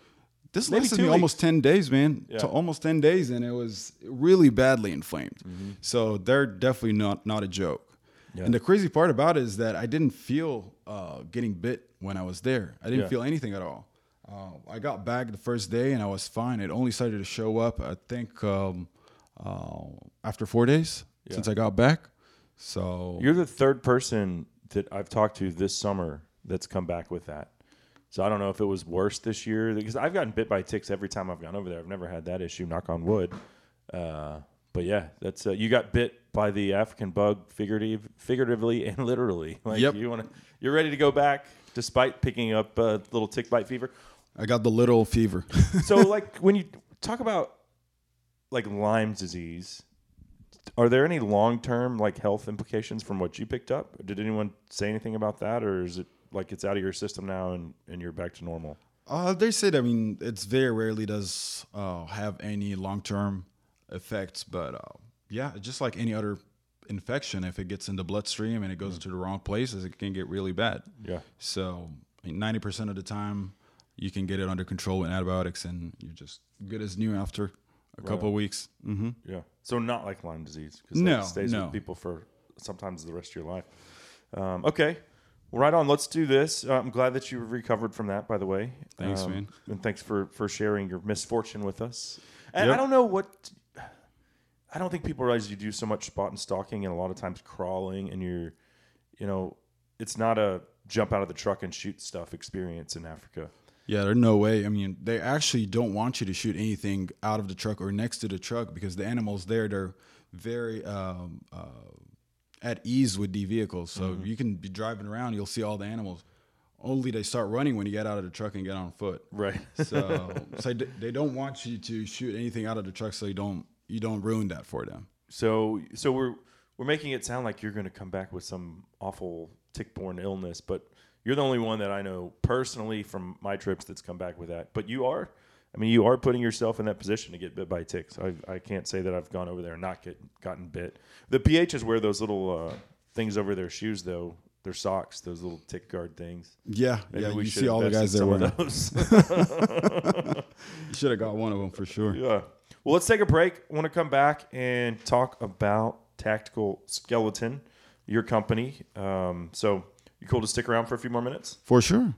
This Maybe lasted me weeks. almost ten days, man. Yeah. To almost ten days, and it was really badly inflamed. Mm-hmm. So they're definitely not not a joke. And the crazy part about it is that I didn't feel uh, getting bit when I was there. I didn't Yeah. feel anything at all. Uh, I got back the first day and I was fine. It only started to show up, I think, um, uh, after four days since I got back. So You're the third person that I've talked to this summer that's come back with that. So I don't know if it was worse this year because I've gotten bit by ticks every time I've gone over there. I've never had that issue. Knock on wood. Uh, but yeah, that's uh, you got bit by the African bug, figurative, figuratively and literally. Like Yep. you want to, you're ready to go back despite picking up a little tick bite fever. I got the little fever. So like when you talk about like Lyme's disease, are there any long term like health implications from what you picked up? Did anyone say anything about that, or is it like it's out of your system now and, and you're back to normal? Uh, they said, I mean, it's very rarely does uh, have any long term effects, but uh, yeah, just like any other infection, if it gets in the bloodstream and it goes to the wrong places, it can get really bad. Yeah. So, ninety percent of the time, you can get it under control with antibiotics, and you're just good as new after a couple of weeks. hmm Yeah. So not like Lyme disease because No, that stays no. with people for sometimes the rest of your life. Um, okay. Well, right on. Let's do this. Uh, I'm glad that you recovered from that, by the way. Thanks, Um, man. And thanks for for sharing your misfortune with us. And Yep. I don't know what. I don't think people realize you do so much spot and stalking and a lot of times crawling, and you're, you know, it's not a jump out of the truck and shoot stuff experience in Africa. Yeah, there's no way. I mean, they actually don't want you to shoot anything out of the truck or next to the truck because the animals there, they're very um, uh, at ease with the vehicles. So mm-hmm. you can be driving around, you'll see all the animals. Only they start running when you get out of the truck and get on foot. Right. So, so they they don't want you to shoot anything out of the truck, so you don't you don't ruin that for them. So so we're we're making it sound like you're going to come back with some awful tick-borne illness, but you're the only one that I know personally from my trips that's come back with that. But you are, I mean, you are putting yourself in that position to get bit by ticks. I, I can't say that I've gone over there and not get gotten bit. The PHs wear those little uh, things over their shoes though. Their socks, those little tick guard things. Yeah, Maybe yeah. we You see all the guys there wearing. those. You should have got one of them for sure. Yeah. Well, let's take a break. I want to come back and talk about Tactical Skeleton, your company. Um, so, you cool to stick around for a few more minutes? For sure.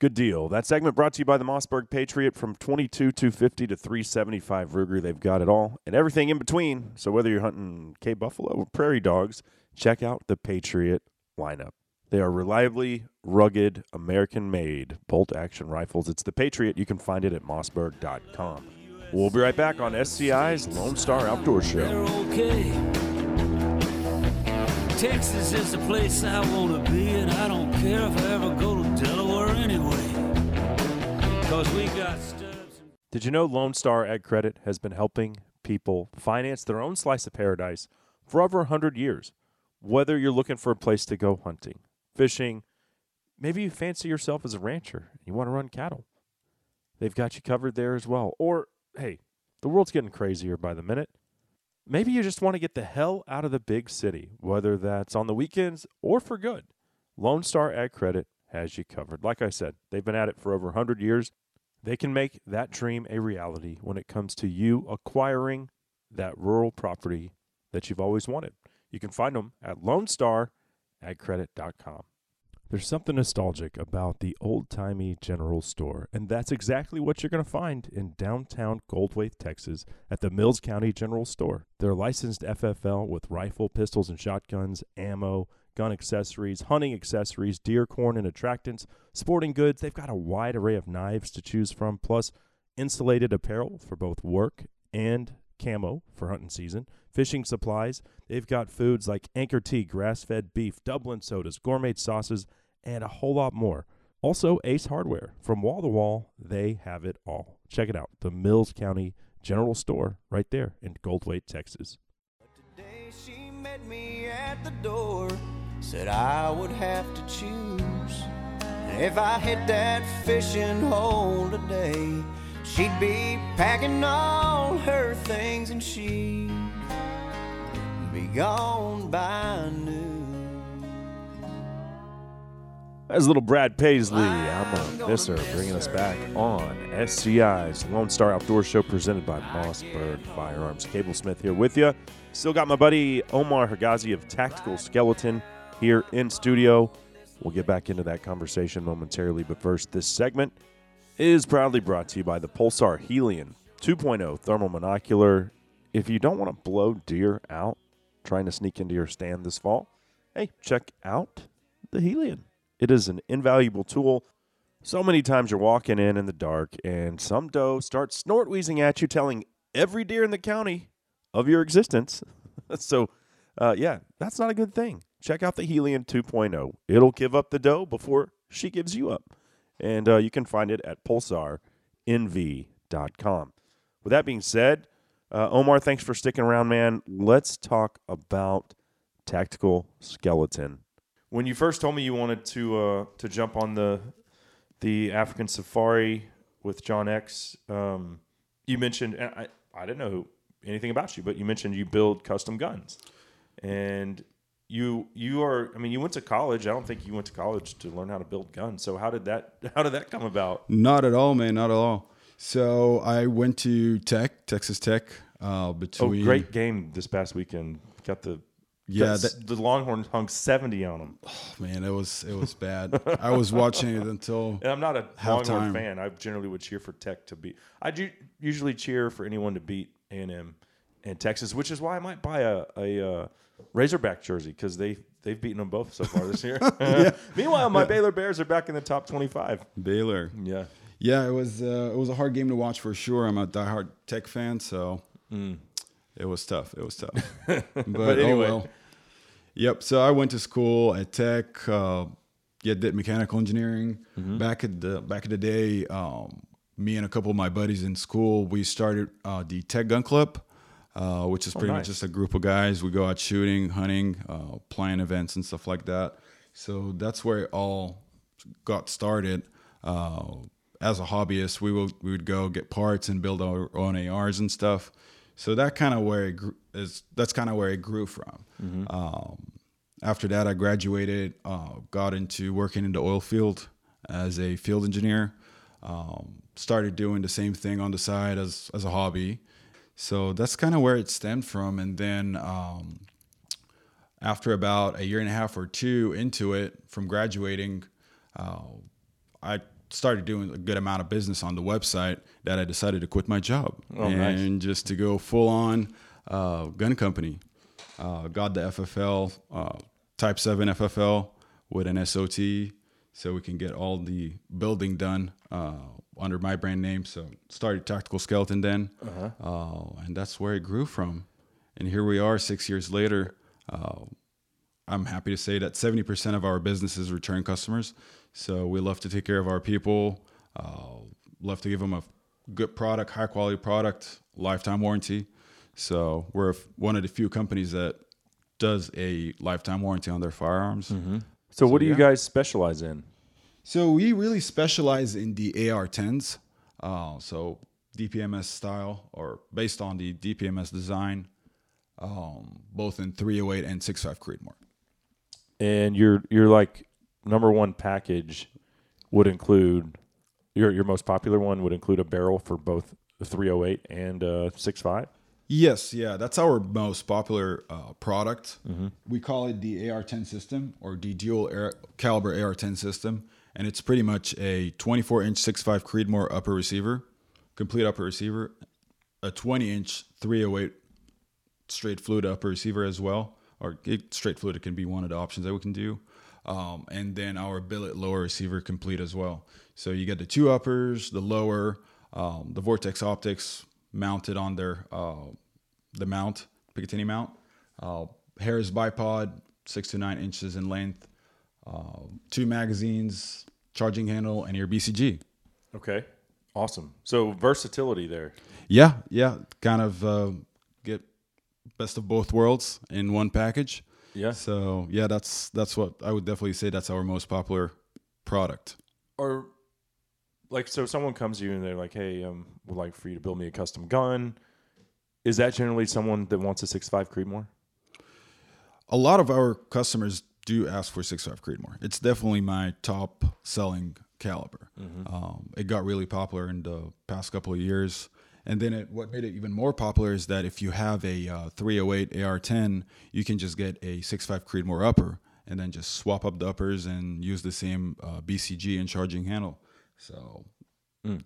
Good deal. That segment brought to you by the Mossberg Patriot from 22 250 to 375 Ruger. They've got it all and everything in between. So whether you're hunting Cape Buffalo or prairie dogs, check out the Patriot lineup. They are reliably rugged, American made bolt action rifles. It's the Patriot. You can find it at mossberg.com. We'll be right back on SCI's Lone Star Outdoor Show. Okay. Texas is the place I want to be, and I don't care if I ever go to Did you know Lone Star Ag Credit has been helping people finance their own slice of paradise for over 100 years? Whether you're looking for a place to go hunting, fishing, maybe you fancy yourself as a rancher and you want to run cattle, they've got you covered there as well. Or, hey, the world's getting crazier by the minute. Maybe you just want to get the hell out of the big city, whether that's on the weekends or for good. Lone Star Ag Credit has you covered. Like I said, they've been at it for over 100 years. They can make that dream a reality when it comes to you acquiring that rural property that you've always wanted. You can find them at lonestaragcredit.com. There's something nostalgic about the old timey general store, and that's exactly what you're going to find in downtown Goldthwaite, Texas, at the Mills County General Store. They're licensed FFL with rifle, pistols, and shotguns, ammo, gun accessories, hunting accessories, deer corn and attractants, sporting goods. They've got a wide array of knives to choose from, plus insulated apparel for both work and camo for hunting season, fishing supplies. They've got foods like Anchor Tea, grass fed beef, Dublin sodas, gourmet sauces, and a whole lot more. Also, Ace Hardware. From wall to wall, they have it all. Check it out. The Mills County General Store right there in Goldthwaite, Texas. Today she met me at the door, said I would have to choose. And if I hit that fishing hole today, she'd be packing all her things and she'd be gone by noon. That's little Brad Paisley. I'm a misser bringing us back on SCI's Lone Star Outdoor Show presented by Mossberg Firearms. Cable Smith here with you. Still got my buddy Omar Hagazi of Tactical Skeleton here in studio. We'll get back into that conversation momentarily, but first, this segment is proudly brought to you by the Pulsar Helion 2.0 thermal monocular. If you don't want to blow deer out trying to sneak into your stand this fall, hey, check out the Helion. It is an invaluable tool. So many times you're walking in in the dark and some doe starts snort wheezing at you, telling every deer in the county of your existence. so, uh, yeah, that's not a good thing. Check out the Helion 2.0. It'll give up the doe before she gives you up. And uh, you can find it at pulsarnv.com. With that being said, uh, Omar, thanks for sticking around, man. Let's talk about tactical skeleton. When you first told me you wanted to uh, to jump on the the African safari with John X, um, you mentioned I I didn't know anything about you, but you mentioned you build custom guns, and you you are I mean you went to college. I don't think you went to college to learn how to build guns. So how did that how did that come about? Not at all, man. Not at all. So I went to Tech, Texas Tech. Uh, between Oh, between great game this past weekend. Got the Yeah, the, the Longhorn hung seventy on them. man, it was it was bad. I was watching it until And I'm not a Longhorn fan. I generally would cheer for Tech to beat. I do usually cheer for anyone to beat A and Texas, which is why I might buy a, a uh, Razorback jersey because they they've beaten them both so far this year. Meanwhile, my Baylor Bears are back in the top 25. Baylor. Yeah. Yeah, it was uh, it was a hard game to watch for sure. I'm a diehard Tech fan, so it was tough. It was tough. but, anyway. oh well. Yep. So I went to school at Tech. Uh, yeah, did mechanical engineering. Back at the back in the day, um, me and a couple of my buddies in school, we started uh, the Tech Gun Club, uh, which is pretty nice. much just a group of guys. We go out shooting, hunting, uh, playing events and stuff like that. So that's where it all got started. Uh, as a hobbyist, we will we would go get parts and build our own ARs and stuff. So that kind of where it grew, is that's kind of where it grew from. Um, after that, I graduated, uh, got into working in the oil field as a field engineer. Um, started doing the same thing on the side as as a hobby. So that's kind of where it stemmed from. And then um, after about a year and a half or two into it, from graduating, uh, I started doing a good amount of business on the website that I decided to quit my job Oh, nice. and just to go full on uh, gun company. Uh, got the FFL, uh, Type 7 FFL with an SOT so we can get all the building done uh, under my brand name. So started Tactical Skeleton then, uh and that's where it grew from. And here we are six years later. Uh, I'm happy to say that 70% of our business is return customers. So we love to take care of our people, uh, love to give them a good product, high quality product, lifetime warranty. So we're one of the few companies that does a lifetime warranty on their firearms. So, what do you guys specialize in? So we really specialize in the AR10s. Uh, so DPMS style or based on the DPMS design, um, both in 308 and 65 Creedmoor. And your your like number one package would include your your most popular one would include a barrel for both the 308 and uh 65. Yes, yeah, that's our most popular uh, product. We call it the AR10 system or the dual air, caliber AR10 system, and it's pretty much a 24 inch 6.5 Creedmoor upper receiver, complete upper receiver, a 20 inch 308 straight fluted upper receiver as well, or straight fluted it can be one of the options that we can do. Um, and then our billet lower receiver complete as well. So you get the two uppers, the lower, um, the Vortex optics mounted on their uh, the mount, Picatinny mount. Uh, Harris bipod, six to nine inches in length, uh, two magazines, charging handle, and your BCG. Okay. Awesome. So versatility there. Yeah, yeah, kind of uh, get best of both worlds in one package. Yeah. So yeah, that's that's what I would definitely say. That's our most popular product. Or like so someone comes to you and they're like, "Hey, um would like for you to build me a custom gun." Is that generally someone that wants a six five Creedmoor? A lot of our customers do ask for 6.5 Creedmoor. It's definitely my top selling caliber. Um, it got really popular in the past couple of years. And then it, what made it even more popular is that if you have a uh, 308 AR10, you can just get a 6.5 Creedmoor upper and then just swap up the uppers and use the same uh, BCG and charging handle. So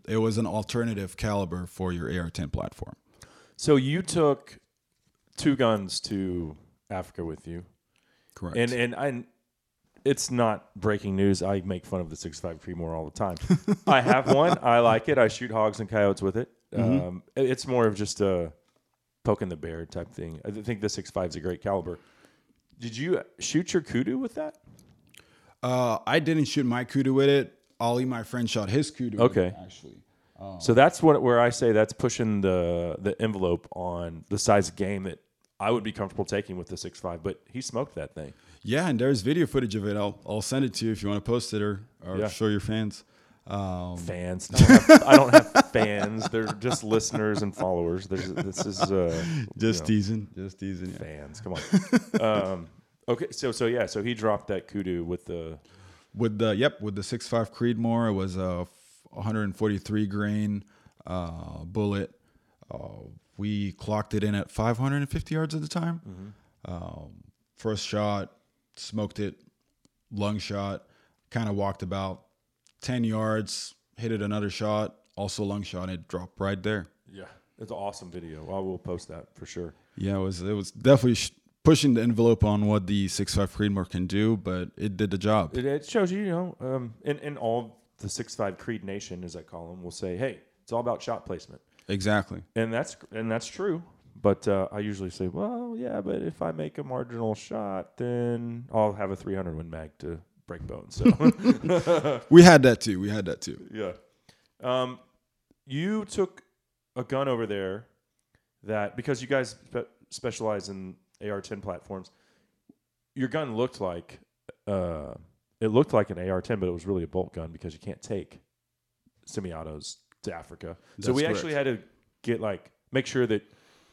it was an alternative caliber for your AR10 platform. So you took two guns to Africa with you. Correct. And and I it's not breaking news. I make fun of the 65 Creedmoor all the time. I have one. I like it. I shoot hogs and coyotes with it. Um, it's more of just a poking the bear type thing. I think the 65 is a great caliber. Did you shoot your kudu with that? Uh, I didn't shoot my kudu with it. Ali, my friend, shot his kudu. with Okay. it, actually. So that's what where I say that's pushing the the envelope on the size of game that I would be comfortable taking with the 65. But he smoked that thing. Yeah, and there's video footage of it. I'll I'll send it to you if you want to post it or or Yeah. show your fans. Um, fans. I don't, have, I don't have fans. They're just listeners and followers. There's, this is uh, just you know, teasing, just teasing. Yeah. fans. Come on. um, okay, so so yeah, so he dropped that kudu with the With the yep, with the six 6.5 Creedmoor, it was a 143 grain uh, bullet. Uh, we clocked it in at 550 yards at the time. Um, first shot, smoked it, lung shot, kind of walked about 10 yards, hit it another shot, also lung shot, and it dropped right there. yeah. It's an awesome video. I will post that for sure. Yeah, it was it was definitely sh- pushing the envelope on what the 6.5 Creedmoor can do, but it did the job. It, it shows you, you know, um, in in all the six five Creed Nation, as I call them, will say, hey, it's all about shot placement. Exactly. and that's and that's true. But uh, I usually say, well, yeah, but if I make a marginal shot, then I'll have a 300 Win Mag to break bones. So We had that too. We had that too. yeah. Um, you took a gun over there that because you guys spe- specialize in AR-10 platforms, your gun looked like uh, it looked like an AR-10, but it was really a bolt gun because you can't take semi-autos to Africa. so That's we actually had to get like make sure that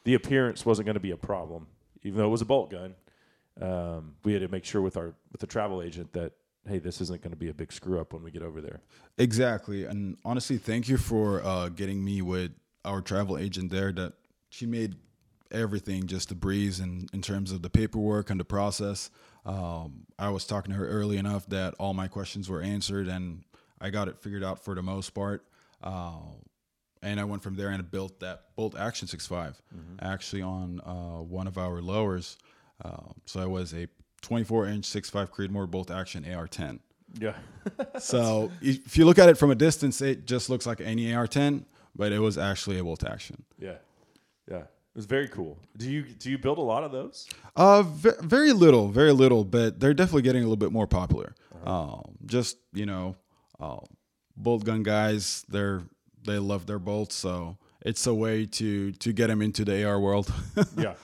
the appearance wasn't going to be a problem, even though it was a bolt gun. Um, we had to make sure with our with the travel agent that hey, this isn't going to be a big screw up when we get over there. Exactly. And honestly, thank you for uh, getting me with our travel agent there. That she made everything just a breeze in, in terms of the paperwork and the process. Um, I was talking to her early enough that all my questions were answered and I got it figured out for the most part. Uh, and I went from there and built that Bolt Action 6.5 actually on uh, one of our lowers. Uh, so I was a 24 inch 6.5 Creedmoor Bolt Action AR 10. Yeah. So if you look at it from a distance, it just looks like any AR-10, but it was actually a bolt action. Yeah, yeah, it was very cool. Do you do you build a lot of those? Uh, ve- very little, very little, but they're definitely getting a little bit more popular. Um, just you know, uh, bolt gun guys, they're they love their bolts, so it's a way to to get them into the AR world. Yeah.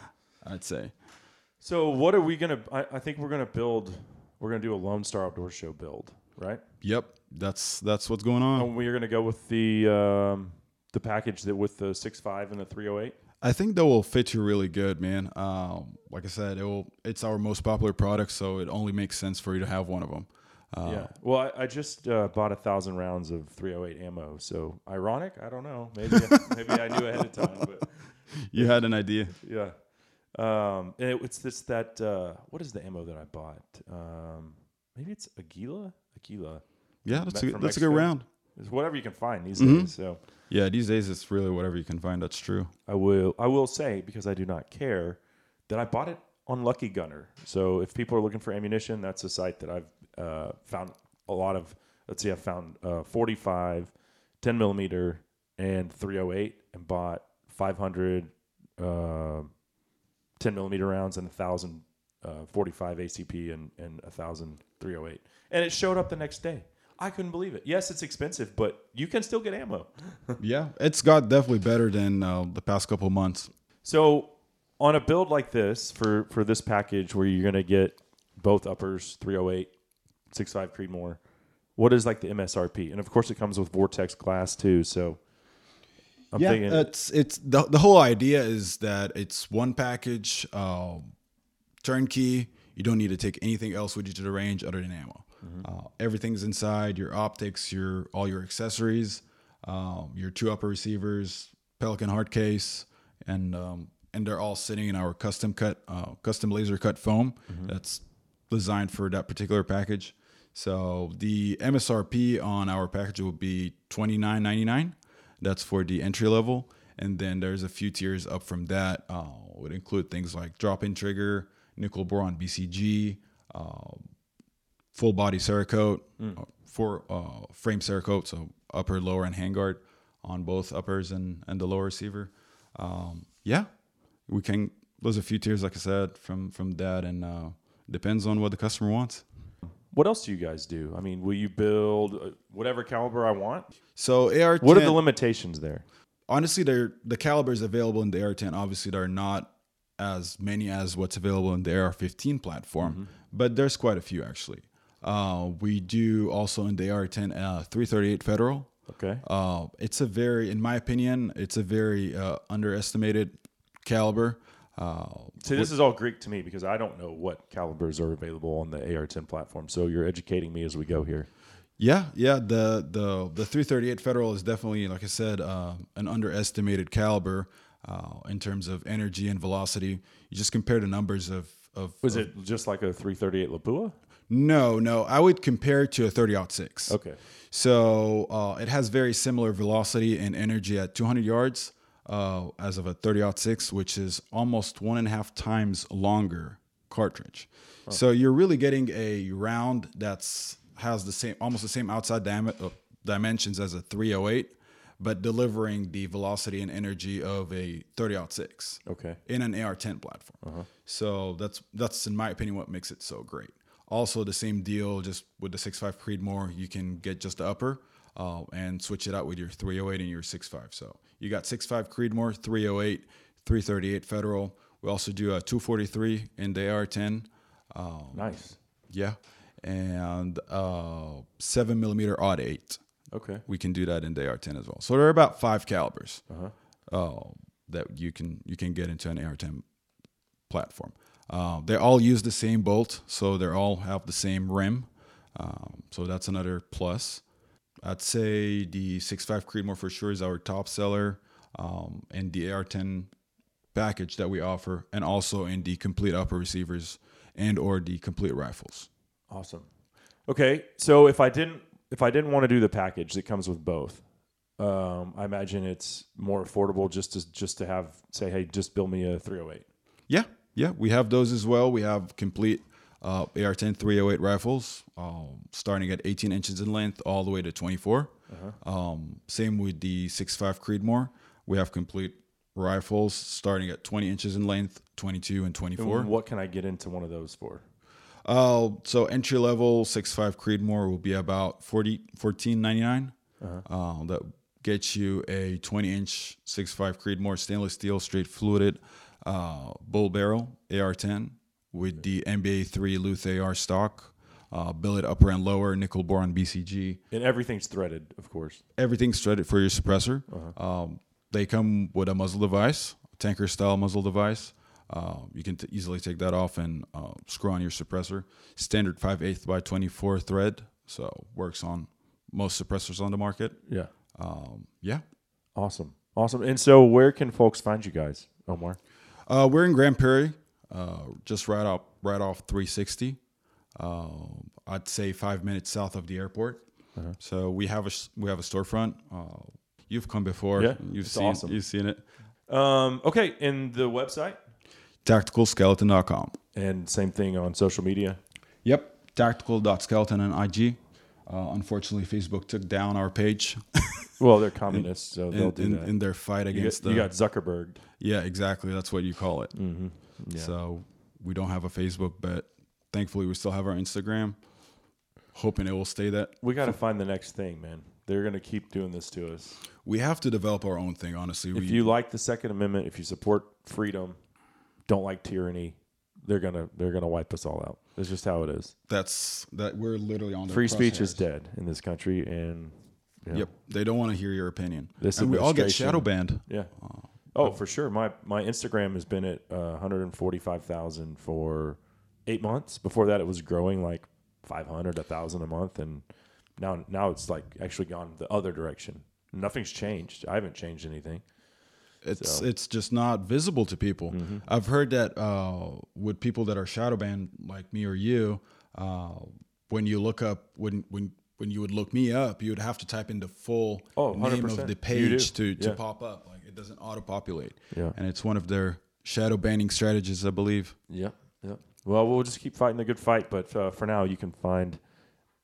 I'd say. So what are we gonna? I, I think we're gonna build. We're gonna do a Lone Star Outdoor Show build, right? Yep, that's that's what's going on. And we're gonna go with the um, the package that with the six five and the three hundred eight. I think that will fit you really good, man. Um, like I said, it will. It's our most popular product, so it only makes sense for you to have one of them. Uh, Yeah. Well, I, I just uh, bought a thousand rounds of 308 ammo. So ironic? I don't know. Maybe maybe I knew ahead of time, but You had an idea. yeah. Um, and it, it's this that uh, what is the ammo that I bought? Um, maybe it's Aguila. Aguila. Yeah, that's Me- a, that's a good round. It's whatever you can find these Mhm. days. So Yeah, these days it's really whatever you can find. That's true. I will I will say because I do not care that I bought it on Lucky Gunner. So if people are looking for ammunition, that's a site that I've uh, found a lot of. Let's see, I found uh, 45, 10 millimeter, and 308, and bought 500 uh, 10 millimeter rounds and a thousand uh, 45 ACP and and a thousand 308, and it showed up the next day. I couldn't believe it. Yes, it's expensive, but you can still get ammo. yeah, it's got definitely better than uh, the past couple months. So on a build like this for for this package where you're gonna get both uppers 308 65 Creedmoor, what is like the MSRP? And of course it comes with Vortex glass too. So I'm yeah, thinking it's it's the the whole idea is that it's one package, uh, turnkey. You don't need to take anything else with you to the range other than ammo. Uh, everything's inside your optics, your all your accessories, um, your two upper receivers, Pelican hard case, and um, and they're all sitting in our custom cut, uh, custom laser cut foam that's designed for that particular package. So the MSRP on our package will be twenty nine ninety nine. That's for the entry level, and then there's a few tiers up from that. Uh, would include things like drop in trigger, nickel boron BCG, uh, full body Cerakote, uh, for uh, frame Cerakote, so upper, lower, and handguard on both uppers and, and the lower receiver. Um, yeah, we can. There's a few tiers, like I said, from from that, and uh, depends on what the customer wants. What else do you guys do? I mean, will you build uh, whatever caliber I want? So AR, What are the limitations there? honestly, they're the calibers available in the AR-10. Obviously, they're not as many as what's available in the AR-15 platform, but there's quite a few actually. Uh, we do also in the AR-10 uh, 338 Federal. Okay. Uh, it's a very, in my opinion, it's a very uh, underestimated caliber. Uh, See, this is all Greek to me because I don't know what calibers are available on the AR-10 platform. So you're educating me as we go here. Yeah, yeah. The the the 338 Federal is definitely, like I said, uh, an underestimated caliber uh, in terms of energy and velocity. You just compare the numbers of of. Was of- it just like a 338 Lapua? No, no. I would compare it to a 30 six. Okay. So uh, it has very similar velocity and energy at 200 yards uh, as of a 30 six, which is almost one and a half times longer cartridge. So you're really getting a round that's has the same, almost the same outside diameter, uh, dimensions as a 308, but delivering the velocity and energy of a 30 six Okay. in an AR-10 platform. So that's that's in my opinion what makes it so great. Also, the same deal just with the 6.5 Creedmoor, you can get just the upper uh, and switch it out with your 308 and your 6.5. So you got 6.5 Creedmoor, 308, 338 Federal. We also do a 243 in the AR-10. Um, Nice. yeah, and uh, seven millimeter odd eight. Okay. We can do that in the AR-10 as well. So there are about five calibers uh, that you can you can get into an AR-10 platform. Uh, they all use the same bolt, so they all have the same rim. Um, so that's another plus. I'd say the 6.5 Creedmoor for sure is our top seller, um, and the AR-10 package that we offer, and also in the complete upper receivers and or the complete rifles. Awesome. Okay, so if I didn't if I didn't want to do the package that comes with both, um, I imagine it's more affordable just to just to have say, hey, just build me a 308. Yeah, yeah, we have those as well. We have complete uh, AR-10 308 rifles, um, starting at 18 inches in length all the way to 24. Um, same with the 6.5 Creedmoor. We have complete rifles starting at 20 inches in length, 22 and 24. What can I get into one of those for? Uh, so entry level 6.5 Creedmoor will be about 40 14.99. Uh, that gets you a 20 inch 6.5 Creedmoor stainless steel straight fluted uh, bull barrel AR10 with the MBA 3 Luth AR stock, uh, billet upper and lower, nickel boron BCG. And everything's threaded, of course. Everything's threaded for your suppressor. Um, they come with a muzzle device, tanker style muzzle device. Uh, you can t- easily take that off and uh, screw on your suppressor. Standard 5 8 by 24 thread, so works on most suppressors on the market. Yeah. Um, yeah. Awesome. Awesome. And so where can folks find you guys, Omar? Uh, we're in Grand Prairie, uh, just right off right off 360. Uh, I'd say five minutes south of the airport. So we have a s- we have a storefront. Uh, you've come before. Yeah, you've it's seen awesome. you've seen it. Um, okay, and the website? Tacticalskeleton.com. And same thing on social media. Yep, tactical.skeleton on IG. Uh, unfortunately, Facebook took down our page Well, they're communists, so they'll in, do in, that. in their fight you, against got, you got Zuckerberg. yeah, exactly. That's what you call it. Mm-hmm. Yeah. So we don't have a Facebook, but thankfully we still have our Instagram. Hoping it will stay that. we got to find the next thing, man. They're going to keep doing this to us. We have to develop our own thing. Honestly, we, If you like the Second Amendment, if you support freedom, don't like tyranny, they're gonna they're gonna wipe us all out. That's just how it is. that's that we're literally on. Free speech is dead in this country, and you know, Yep, they don't want to hear your opinion. This and we all get shadow banned. Yeah. Oh, for sure. My my Instagram has been at uh, 145,000 for eight months. Before that, it was growing like 500, 1,000 a month, and now now it's like actually gone the other direction. Nothing's changed. I haven't changed anything. It's So- it's just not visible to people. Mm-hmm. I've heard that uh, with people that are shadow banned, like me or you, uh, when you look up when when when you would look me up, you would have to type in the full Oh, name of the page to, to Yeah. pop up. Like it doesn't auto populate. Yeah. and it's one of their shadow banning strategies, I believe. Yeah, yeah. Well, we'll just keep fighting the good fight. But uh, for now, you can find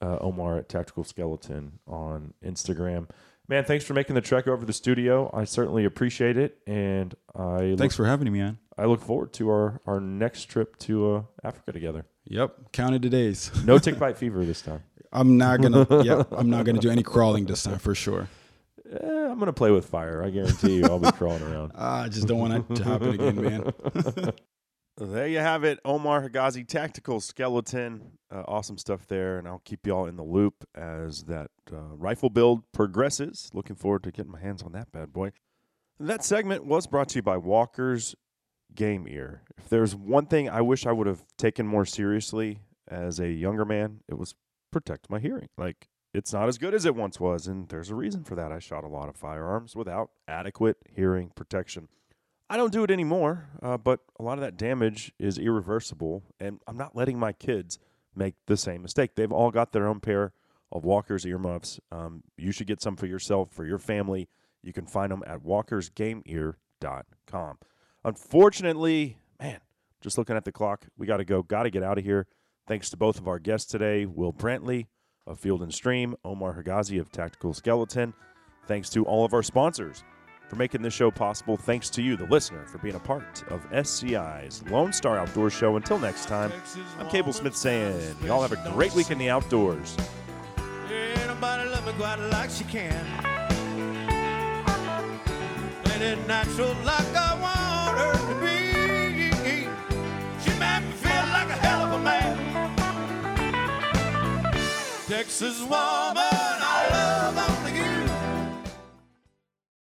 uh, Omar at Tactical Skeleton on Instagram. Man, thanks for making the trek over to the studio. I certainly appreciate it, and I Thanks look, for having me, man. I look forward to our, our next trip to uh, Africa together. Yep, counted the days. No tick bite fever this time. I'm not gonna. yep, I'm not gonna do any crawling this time for sure. Eh, I'm gonna play with fire. I guarantee you, I'll be crawling around. I just don't want to happen again, man. There you have it, Omar Higazi, Tactical Skeleton. Uh, awesome stuff there, and I'll keep y'all in the loop as that uh, rifle build progresses. Looking forward to getting my hands on that bad boy. That segment was brought to you by Walker's Game Ear. If there's one thing I wish I would have taken more seriously as a younger man, it was protect my hearing. Like, it's not as good as it once was, and there's a reason for that. I shot a lot of firearms without adequate hearing protection. I don't do it anymore, uh, but a lot of that damage is irreversible, and I'm not letting my kids make the same mistake. They've all got their own pair of Walker's earmuffs. Um, you should get some for yourself, for your family. You can find them at walkersgameear.com. Unfortunately, man, just looking at the clock, we got to go. Got to get out of here. Thanks to both of our guests today Will Brantley of Field and Stream, Omar Higazi of Tactical Skeleton. Thanks to all of our sponsors for making this show possible. Thanks to you, the listener, for being a part of SCI's Lone Star Outdoor Show. Until next time, I'm Cable Smith saying, y'all have a great week in the outdoors. Nobody love me quite like she can. It natural like I want her to be? She made me feel like a hell of a man. Texas woman,